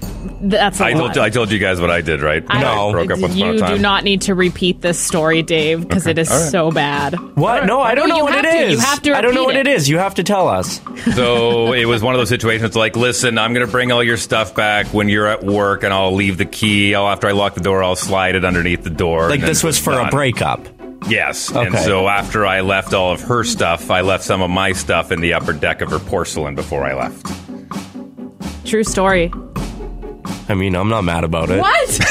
That's a I lot. told I told you guys what I did, right? I- I broke up once you do not need to repeat this story, Dave, because Okay. it is All right. so bad. What? No, I don't know you what have it to. is. You have to I don't know what repeat it is. You have to tell us. so it was one of those situations like, listen, I'm going to bring all your stuff back when you're at work, and I'll leave the key. I'll, after I lock the door, I'll slide it underneath the door. Like and this was for a done. breakup. Yes. And Okay. so after I left all of her stuff, I left some of my stuff in the upper deck of her porcelain before I left. True story. I mean, I'm not mad about it. What? [laughs]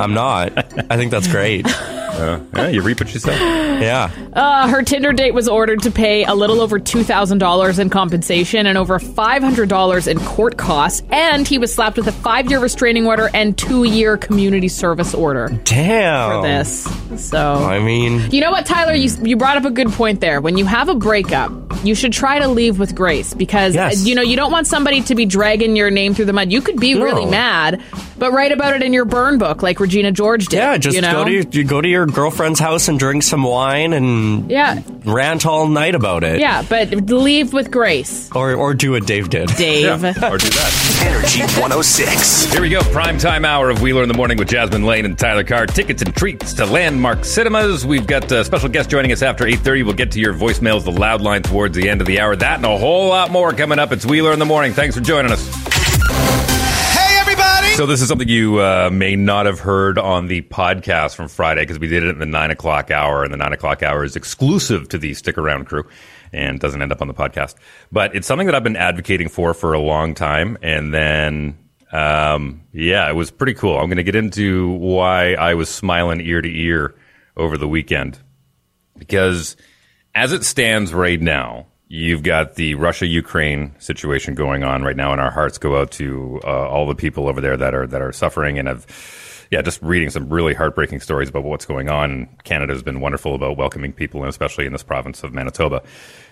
I'm not. I think that's great. [laughs] Uh, yeah, you reap what you sow. [laughs] Yeah. Uh, her Tinder date was ordered to pay a little over $2,000 in compensation and over $500 in court costs. And he was slapped with a five year restraining order and two year community service order Damn. for this. So. I mean, You know what, Tyler? You, you brought up a good point there. When you have a breakup, you should try to leave with grace because, Yes. you know, you don't want somebody to be dragging your name through the mud. You could be No. really mad, but write about it in your burn book like Regina George did. yeah, just you know? go to your, you go to your girlfriend's house and drink some wine and Yeah, rant all night about it. yeah, but leave with grace, Or or do what Dave did. Dave. Or do that. Energy 106. Here we go. Prime time hour of Wheeler in the Morning with Jasmine Lane and Tyler Carr. Tickets and treats to Landmark Cinemas. We've got a special guest joining us after 8.30. We'll get to your voicemails, the loud line towards the end of the hour. That and a whole lot more coming up. It's Wheeler in the Morning. Thanks for joining us. So this is something you uh, may not have heard on the podcast from Friday because we did it in the nine o'clock hour, and the nine o'clock hour is exclusive to the Stick Around crew and doesn't end up on the podcast. But it's something that I've been advocating for for a long time, and then um, yeah, it was pretty cool. I'm going to get into why I was smiling ear to ear over the weekend because as it stands right now, you've got the Russia Ukraine situation going on right now, and our hearts go out to uh, all the people over there that are that are suffering and have. Yeah, just reading some really heartbreaking stories about what's going on. Canada has been wonderful about welcoming people, and especially in this province of Manitoba.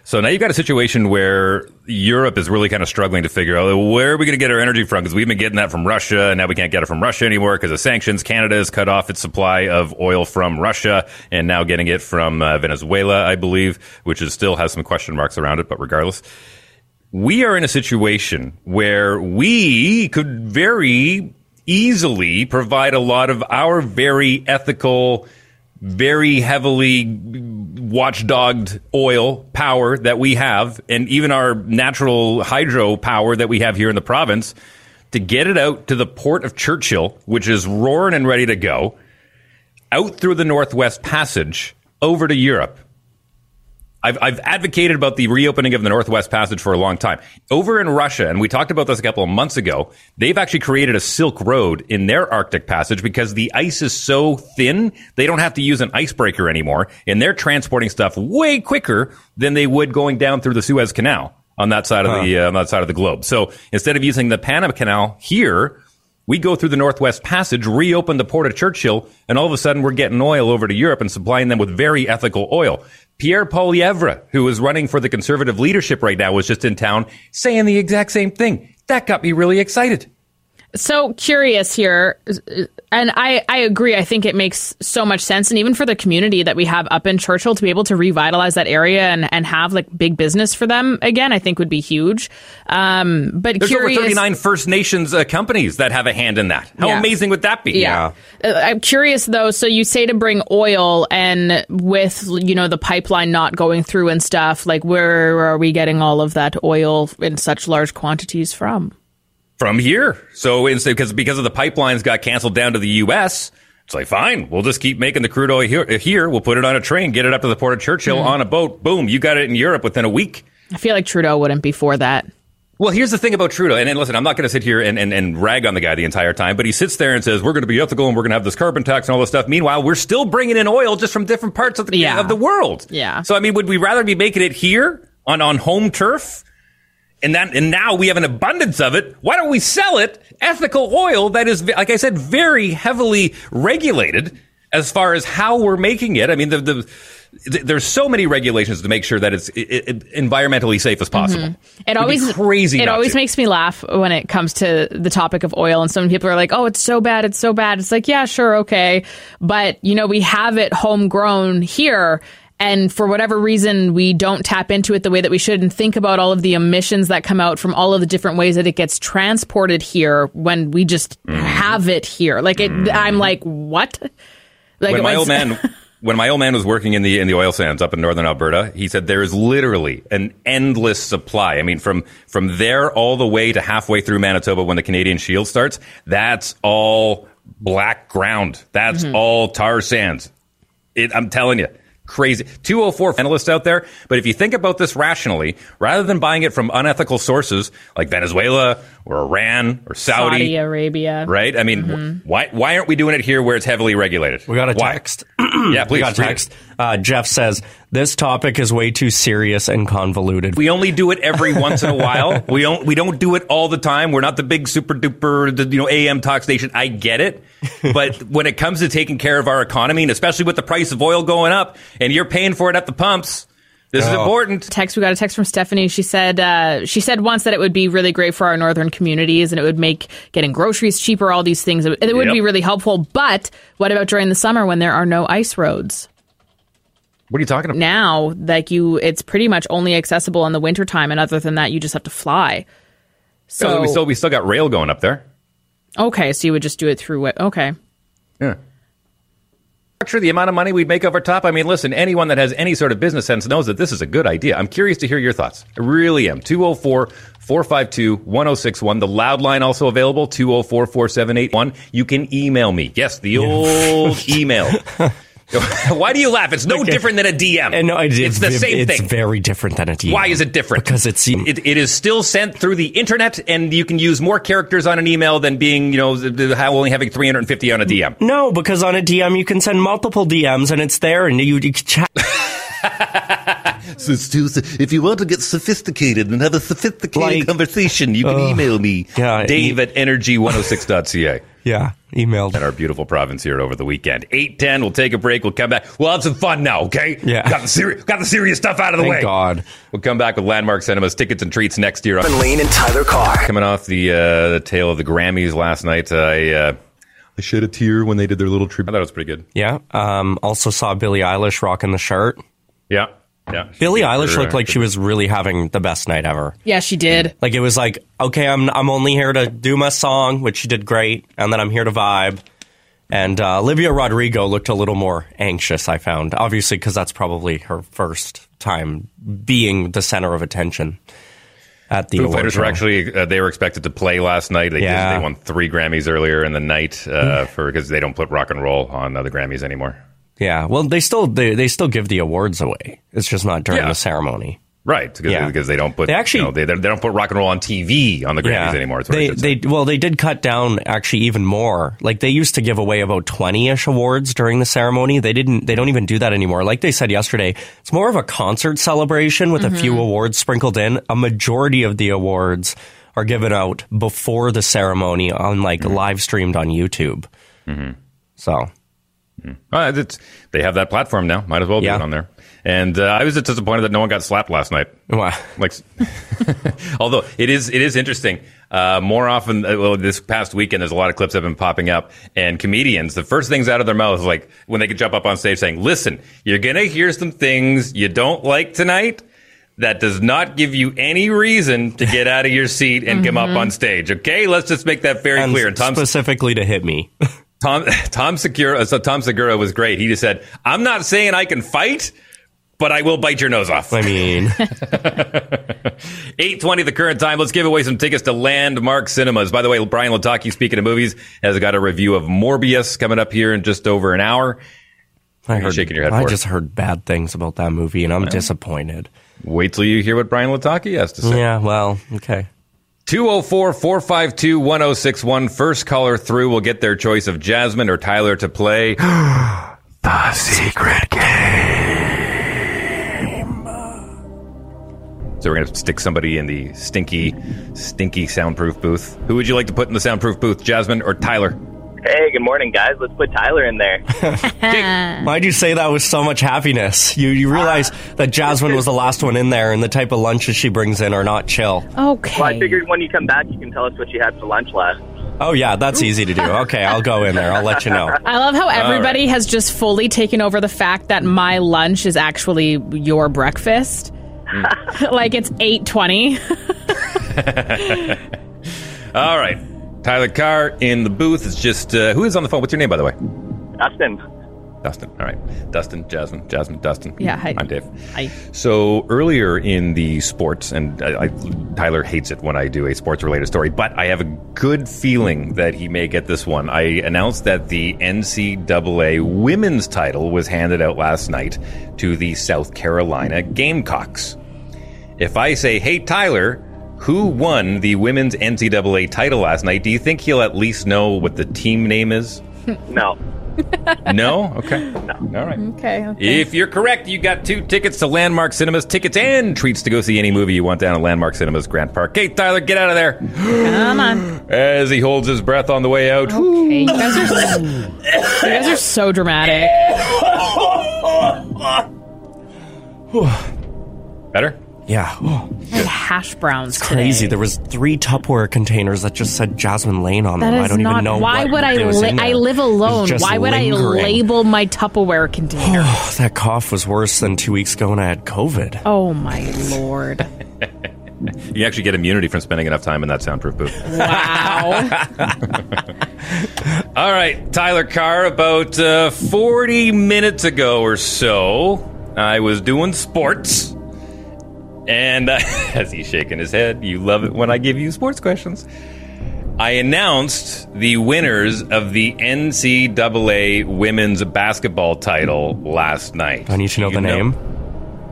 So now you've got a situation where Europe is really kind of struggling to figure out where are we going to get our energy from because we've been getting that from Russia, and now we can't get it from Russia anymore because of sanctions. Canada has cut off its supply of oil from Russia, and now getting it from uh, Venezuela, I believe, which is still has some question marks around it. But regardless, we are in a situation where we could very easily provide a lot of our very ethical, very heavily watchdogged oil power that we have, and even our natural hydro power that we have here in the province, to get it out to the port of Churchill, which is roaring and ready to go, out through the Northwest Passage over to Europe. I've, I've advocated about the reopening of the Northwest Passage for a long time. Over in Russia, and we talked about this a couple of months ago, they've actually created a Silk Road in their Arctic Passage because the ice is so thin, they don't have to use an icebreaker anymore, and they're transporting stuff way quicker than they would going down through the Suez Canal on that side of the uh, on that side of the globe. So instead of using the Panama Canal here, we go through the Northwest Passage, reopen the port of Churchill, and all of a sudden we're getting oil over to Europe and supplying them with very ethical oil. Pierre Poilievre, who is running for the conservative leadership right now, was just in town saying the exact same thing. That got me really excited. So curious here and I, I agree i think it makes so much sense and even for the community that we have up in churchill to be able to revitalize that area and, and have like big business for them again i think would be huge um, but There's curious over 39 First Nations uh, companies that have a hand in that. How Yeah. amazing would that be? Yeah. Uh, I'm curious though. So you say to bring oil, and with you know the pipeline not going through and stuff, like where are we getting all of that oil in such large quantities from? From here. So instead, because because of the pipelines got canceled down to the U.S., it's like fine, we'll just keep making the crude oil here. here. We'll put it on a train, get it up to the port of Churchill Mm. on a boat. Boom, you got it in Europe within a week. I feel like Trudeau wouldn't be for that. Well, here's the thing about Trudeau, and, and listen, I'm not going to sit here and, and, and rag on the guy the entire time, but he sits there and says we're going to be ethical and we're going to have this carbon tax and all this stuff. Meanwhile, we're still bringing in oil just from different parts of the Yeah. of the world. Yeah. So I mean, would we rather be making it here on on home turf? And that, and now we have an abundance of it. Why don't we sell it? Ethical oil that is, like I said, very heavily regulated as far as how we're making it. I mean, the, the th- there's so many regulations to make sure that it's i i environmentally safe as possible. Mm-hmm. It It'd always crazy. It always to. makes me laugh when it comes to the topic of oil, and some people are like, "Oh, it's so bad, it's so bad." It's like, yeah, sure, okay, but you know, we have it homegrown here. And for whatever reason, we don't tap into it the way that we should and think about all of the emissions that come out from all of the different ways that it gets transported here when we just Mm-hmm. have it here. Like it, I'm like, what? [laughs] Like when my old man [laughs] when my old man was working in the in the oil sands up in northern Alberta, he said there is literally an endless supply. I mean, from from there all the way to halfway through Manitoba when the Canadian Shield starts, that's all black ground. That's Mm-hmm. all tar sands. It, I'm telling you. Crazy. 204 analysts out there. But if you think about this rationally, rather than buying it from unethical sources like Venezuela or Iran or Saudi, Saudi Arabia. right? I mean, Mm-hmm. why why aren't we doing it here where it's heavily regulated? We got a Why? text. yeah, please. we got a read it. text. Uh, Jeff says this topic is way too serious and convoluted. We only do it every [laughs] once in a while. We don't we don't do it all the time. We're not the big super duper you know AM talk station. I get it, but [laughs] when it comes to taking care of our economy, and especially with the price of oil going up, and you're paying for it at the pumps, this is Oh. important. Text. We got a text from Stephanie. She said uh, she said once that it would be really great for our northern communities and it would make getting groceries cheaper. All these things. It would, it would Yep. be really helpful. But what about during the summer when there are no ice roads? What are you talking about? Now, like you, it's pretty much only accessible in the wintertime, and other than that, you just have to fly. Oh, so So we still we still got rail going up there. okay, so you would just do it through it. Okay. Yeah. Structure the amount of money we'd make over top. I mean, listen, anyone that has any sort of business sense knows that this is a good idea. I'm curious to hear your thoughts. I really am. 204 452 1061. The loud line also available 204 4781. You can email me. Yes, the old [laughs] email. [laughs] Why do you laugh? It's no different than a DM. And no, I did- it's the same it's thing. It's very different than a DM. Why is it different? Because it's It, it is still sent through the internet, and you can use more characters on an email than being, you know, the- the- how only having 350 on a DM. no, because on a DM you can send multiple DMs and it's there, and you, you can chat. [laughs] So it's too, if you want to get sophisticated and have a sophisticated Like- conversation, you can Uh, email me. Yeah, Dave e- at energy106.ca. yeah, emailed. in our beautiful province here over the weekend. 810, we'll take a break. We'll come back. We'll have some fun now, okay? Yeah. Got the, seri- got the serious stuff out of the Thank way. God. We'll come back with Landmark Cinemas tickets and treats next year. Jasmine Lane and Tyler Carr. Coming off the uh, the tail of the Grammys last night, I, uh, I shed a tear when they did their little tribute. I thought it was pretty good. Yeah. Um, also saw Billie Eilish rocking the shirt. Yeah. Yeah. Billie Eilish Sure. looked like she was really having the best night ever. Yeah, she did. Like it was like, okay, I'm I'm only here to do my song, which she did great, and then I'm here to vibe. And uh, Olivia Rodrigo looked a little more anxious. I found, obviously, because that's probably her first time being the center of attention at the Foo award Fighters show. were actually uh, they were expected to play last night. They, Yeah. did, they won three Grammys earlier in the night uh, for because they don't put rock and roll on uh, the Grammys anymore. Yeah, well, they still they, they still give the awards away. It's just not during Yeah. the ceremony. Right, because, Yeah. because they don't put They actually- you know, they, they don't put rock and roll on TV on the Grammys anymore. What I they they well they did cut down actually even more. Like they used to give away about twenty ish awards during the ceremony. They didn't. They don't even do that anymore. Like they said yesterday, it's more of a concert celebration with a few awards sprinkled in. A majority of the awards are given out before the ceremony on like live streamed on YouTube. Mm-hmm. So It's, they have that platform now. Might as well do Yeah. it on there. And uh, I was disappointed that no one got slapped last night. Wow. Like, [laughs] although it is it is interesting. Uh, more often, uh, well, this past weekend, there's a lot of clips that have been popping up, and comedians, the first things out of their mouth is like when they could jump up on stage saying, "Listen, you're gonna hear some things you don't like tonight." That does not give you any reason to get out of your seat and come up Mhm. on stage. Okay, let's just make that very and clear. And Tom specifically to hit me. [laughs] Tom [laughs] Tom Segura, uh, so Tom Segura was great. He just said, "I'm not saying I can fight, but I will bite your nose off." I mean, [laughs] eight twenty the current time. Let's give away some tickets to Landmark Cinemas. By the way, Brian Lataki, speaking of movies, has got a review of Morbius coming up here in just over an hour. I heard, shaking your head I it. just heard bad things about that movie, and I'm disappointed. Wait till you hear what Brian Lataki has to say. Yeah, well, okay. 204 452 1061. First caller through will get their choice of Jasmine or Tyler to play. [gasps] The secret Game. So we're going to stick somebody in the stinky, stinky soundproof booth. Who would you like to put in the soundproof booth, Jasmine or Tyler? Hey, good morning, guys. Let's put Tyler in there. [laughs] Why'd you say that with so much happiness? You you realize ah. that Jasmine was the last one in there, and the type of lunches she brings in are not chill. Okay. Well, I figured when you come back, you can tell us what you had for lunch last. Oh yeah, that's easy to do. [laughs] Okay, I'll go in there. I'll let you know. I love how everybody right. has just fully taken over the fact that my lunch is actually your breakfast. Hmm. [laughs] like it's 8:20. All right. Tyler Carr in the booth. It's just, uh, who is on the phone? What's your name, by the way? Dustin. Dustin. All right. Dustin, Jasmine, Jasmine, Dustin. Yeah, hi. I'm Dave. Hi. So earlier in the sports, and I, I, Tyler hates it when I do a sports related story, but I have a good feeling that he may get this one. I announced that the NCAA women's title was handed out last night to the South Carolina Gamecocks. If I say, hey, Tyler, who won the women's NCAA title last night, do you think he'll at least know what the team name is? [laughs] No. [laughs] No? Okay. No. All right. Okay. okay. If you're correct, you got two tickets to Landmark Cinemas, tickets and treats to go see any movie you want down at Landmark Cinemas, Grant Park. Hey, Tyler, get out of there. Come on. [gasps] As he holds his breath on the way out. Okay, you guys are so, you guys are so dramatic. Better? Yeah. I had [gasps] hash browns It's crazy. today. There was three Tupperware containers that just said Jasmine Lane on That them. is I don't not. even know why what would I? Li- I live alone. Why would I label my Tupperware [sighs] container? that cough was worse than two weeks ago when I had COVID. oh my lord! [laughs] You actually get immunity from spending enough time in that soundproof booth. Wow. [laughs] All right, Tyler Carr, about uh, 40 minutes ago or so, I was doing sports. And uh, [laughs] as he's shaking his head, you love it when I give you sports questions. I announced the winners of the NCAA women's basketball title last night. I need to know the you name.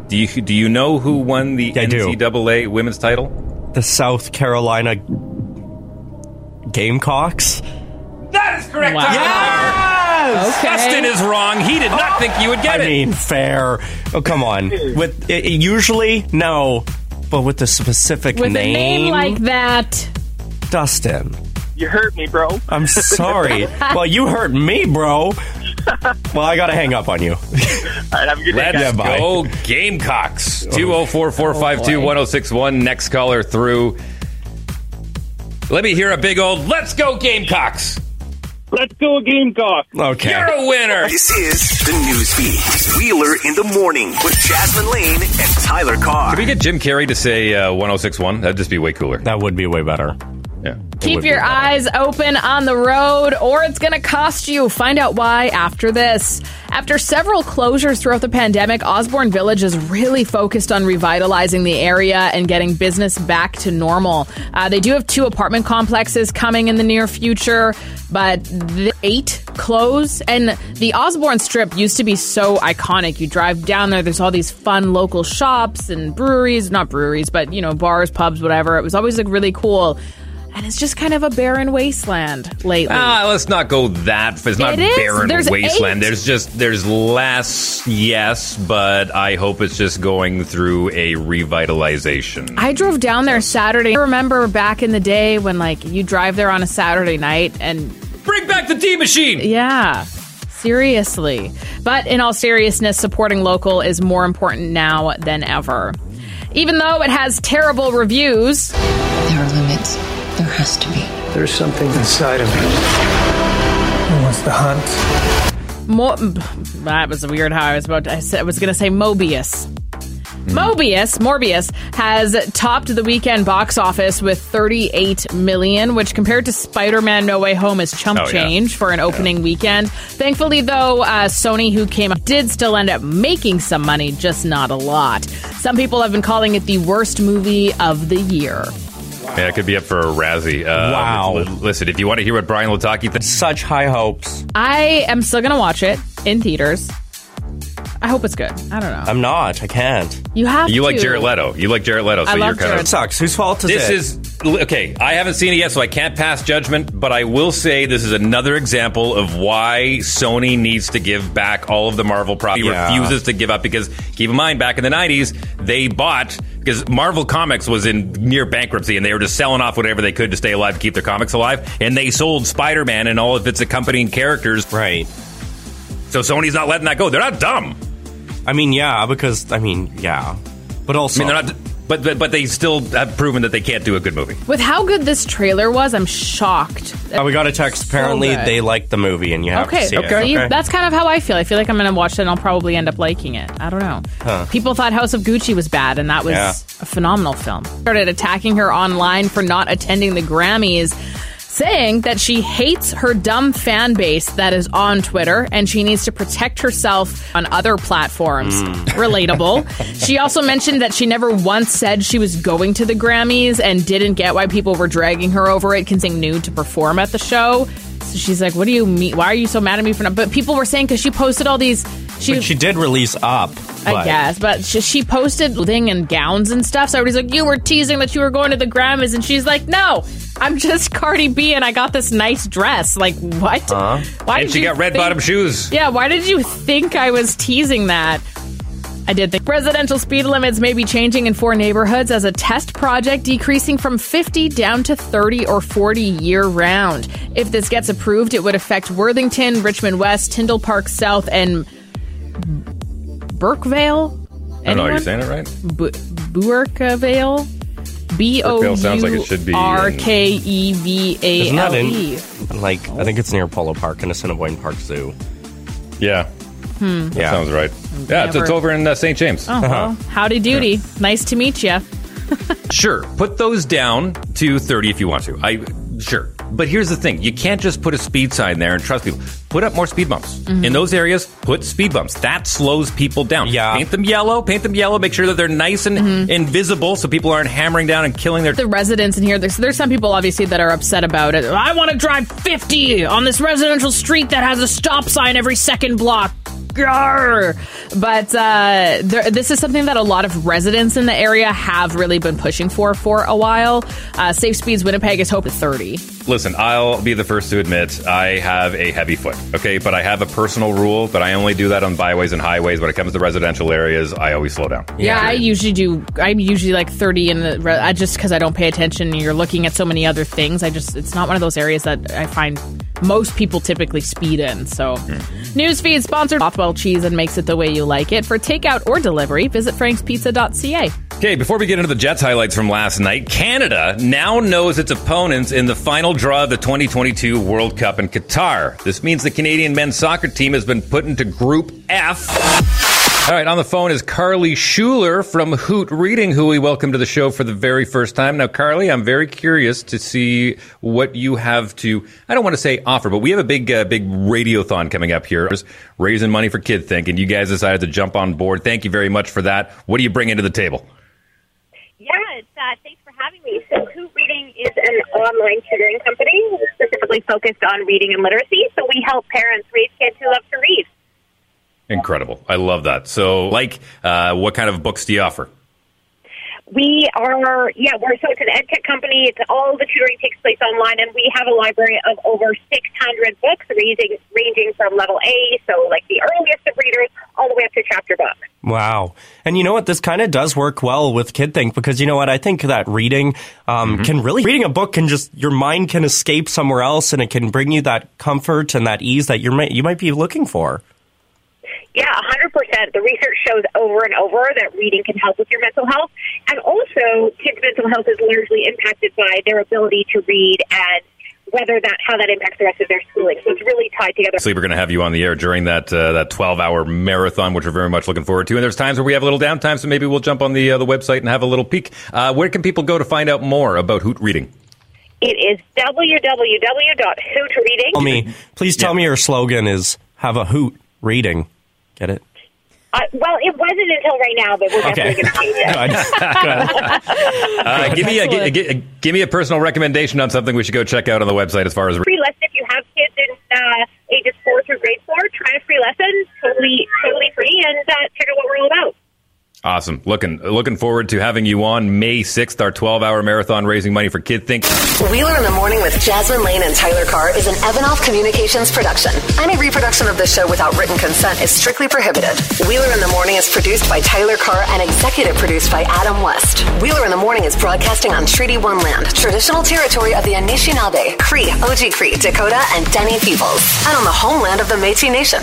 Do you do you know who won the I do. NCAA women's title? The South Carolina Gamecocks. That is correct. Wow. Yes! Okay. Dustin is wrong. He did not think you would get it. I it. mean, fair. Oh, come on. With it, it- usually no, but with the specific With name, a name like that, Dustin. You hurt me, bro. I'm sorry. [laughs] well, you hurt me, bro. Well, I gotta hang up on you. All right, have a good day, Let's guys. bye. go Gamecocks. 204-452-1061. Next caller through. Let me hear a big old let's go Gamecocks. Let's go, Gamecock. Okay. You're a winner. This is the news feed. Wheeler in the morning with Jasmine Lane and Tyler Carr. Could we get Jim Carrey to say uh, 1061? That'd just be way cooler. That would be way better. Keep your eyes open on the road, or it's going to cost you. Find out why after this. After several closures throughout the pandemic, Osborne Village is really focused on revitalizing the area and getting business back to normal. Uh, they do have two apartment complexes coming in the near future, but the eight close. And the Osborne Strip used to be so iconic. You drive down there, there's all these fun local shops and breweries, not breweries, but you know, bars, pubs, whatever. It was always like really cool. And it's just kind of a barren wasteland lately. Ah, let's not go that. It's not It is. barren There's wasteland. eight. There's just there's less, yes, but I hope it's just going through a revitalization. I drove down there Saturday. I remember back in the day when like you drive there on a Saturday night and Bring back the tea machine. yeah. Seriously. But in all seriousness, supporting local is more important now than ever. Even though it has terrible reviews, There are limits. There has to be. There's something inside of me. Who wants to hunt? Mo- that was weird how I was about to, I said- I was going to say Mobius. Mobius, Morbius, has topped the weekend box office with 38 million, which compared to Spider-Man No Way Home is chump Oh, yeah. change for an opening weekend. Thankfully, though, uh, Sony, who came up, did still end up making some money, just not a lot. Some people have been calling it the worst movie of the year. Yeah, it could be up for a Razzie. Uh, Wow. li- Listen, if you want to hear what Brian Lataki thinks, Such high hopes. I am still going to watch it in theaters. I hope it's good. I don't know. I'm not. I can't. You have you to. like Jared Leto. You like Jared Leto, so I you're kind Jared. of. Sucks. Whose fault is This it? is okay. I haven't seen it yet, so I can't pass judgment. But I will say this is another example of why Sony needs to give back all of the Marvel property. Yeah. Refuses to give up because keep in mind, back in the '90s, they bought because Marvel Comics was in near bankruptcy, and they were just selling off whatever they could to stay alive, to keep their comics alive, and they sold Spider-Man and all of its accompanying characters. right. So Sony's not letting that go. They're not dumb. I mean, yeah, because I mean, yeah, but also I mean, they're not. But, but but they still have proven that they can't do a good movie. With how good this trailer was, I'm shocked. Oh, we got a text. Apparently, good. they like the movie, and you have Okay, to see it. See, that's kind of how I feel. I feel like I'm going to watch it and I'll probably end up liking it. I don't know. Huh. People thought House of Gucci was bad, and that was Yeah. a phenomenal film. Started attacking her online for not attending the Grammys, saying that she hates her dumb fan base that is on Twitter and she needs to protect herself on other platforms. Mm. Relatable. [laughs] she also mentioned that she never once said she was going to the Grammys and didn't get why people were dragging her over it, considering nude to perform at the show. So she's like, "What do you mean? Why are you so mad at me for not?" But people were saying because she posted all these. She, But she did release up. I guess, but she, she posted thing and gowns and stuff. So everybody's like, "You were teasing that you were going to the Grammys," and she's like, "No, I'm just [laughs] Cardi B, and I got this nice dress." Like, what? Huh? Why and did she you got red think- bottom shoes. Yeah, why did you think I was teasing that? I did think residential speed limits may be changing in four neighborhoods as a test project, decreasing from 50 down to 30 or 40 year round. If this gets approved, it would affect Worthington, Richmond West, Tyndall Park South, and Bourkevale. I don't know. Are you Anyone? saying it right? Bu- Bourkevale? B O sounds like it should be in- R K E V A Isn't that in? E. Like, I think it's near Polo Park and Assiniboine Park Zoo. Yeah. Hmm. That sounds right. Yeah, it's, it's over in uh, St. James. Oh, well, howdy doody. Nice to meet you. [laughs] Sure, put those down to 30 if you want to. I sure. But here's the thing, you can't just put a speed sign there and trust people. Put up more speed bumps. Mhm. In those areas, put speed bumps. That slows people down. Yeah. Paint them yellow, paint them yellow, make sure that they're nice and Mm-hmm. invisible so people aren't hammering down and killing their the residents in here. There's, there's some people obviously that are upset about it. I want to drive 50 on this residential street that has a stop sign every second block. Grr. But uh, there, this is something that a lot of residents in the area have really been pushing for for a while. Uh, Safe Speeds Winnipeg is hoping 30. Listen, I'll be the first to admit I have a heavy foot, okay? But I have a personal rule, but I only do that on byways and highways. When it comes to residential areas, I always slow down. Yeah, I usually do. I'm usually like 30 in the. re- I just because I don't pay attention. and You're looking at so many other things. I just it's not one of those areas that I find most people typically speed in. So, hmm. newsfeed sponsored Bothwell cheese and makes it the way you like it. For takeout or delivery, visit frankspizza.ca. Okay, before we get into the Jets highlights from last night, Canada now knows its opponents in the final draw of the 2022 World Cup in Qatar. This means the Canadian men's soccer team has been put into Group F. All right, on the phone is Carly Schuler from Hoot Reading, who we welcome to the show for the very first time. Now, Carly, I'm very curious to see what you have to, I don't want to say offer, but we have a big, uh, big radiothon coming up here, raising money for Kid Think, and you guys decided to jump on board. Thank you very much for that. What do you bring into the table? Yeah, it's, uh, thanks for having me. So, Hoot Reading is an online tutoring company specifically focused on reading and literacy. So, we help parents raise kids who love to read. Incredible. I love that. So, like, uh, what kind of books do you offer? We are, yeah, we're so it's an ed tech company. It's all the tutoring takes place online, and we have a library of over 600 books, ranging ranging from level A, so like the earliest of readers, all the way up to chapter books. Wow. And you know what? This kind of does work well with Kid Think because you know what? I think that reading um, can really, reading a book can just, your mind can escape somewhere else and it can bring you that comfort and that ease that you're, you might be looking for. Yeah, 100%. The research shows over and over that reading can help with your mental health. And also, kids' mental health is largely impacted by their ability to read and whether that how that impacts the rest of their schooling. So it's really tied together. So we're going to have you on the air during that uh, that 12 hour marathon, which we're very much looking forward to. And there's times where we have a little downtime, so maybe we'll jump on the uh, the website and have a little peek. Uh, where can people go to find out more about Hoot Reading? It is www.hootreading. Tell me, please tell me your slogan is have a hoot reading. Get it? Uh, well, it wasn't until right now, but we're definitely going to change it. [laughs] Uh, give me a, gi- gi- give me a personal recommendation on something we should go check out on the website as far as. free lesson if you have kids in uh, ages four through grade four. Try a free lesson, totally, totally free, and uh, check out what we're all about. Awesome. Looking looking forward to having you on May 6th, our 12 hour marathon raising money for Kid Think. Wheeler in the Morning with Jasmine Lane and Tyler Carr is an Evanov Communications production. Any reproduction of this show without written consent is strictly prohibited. Wheeler in the Morning is produced by Tyler Carr and executive produced by Adam West. Wheeler in the Morning is broadcasting on Treaty One land, traditional territory of the Anishinaabe, Cree, Oji Cree, Dakota, and Dene peoples, and on the homeland of the Métis Nation.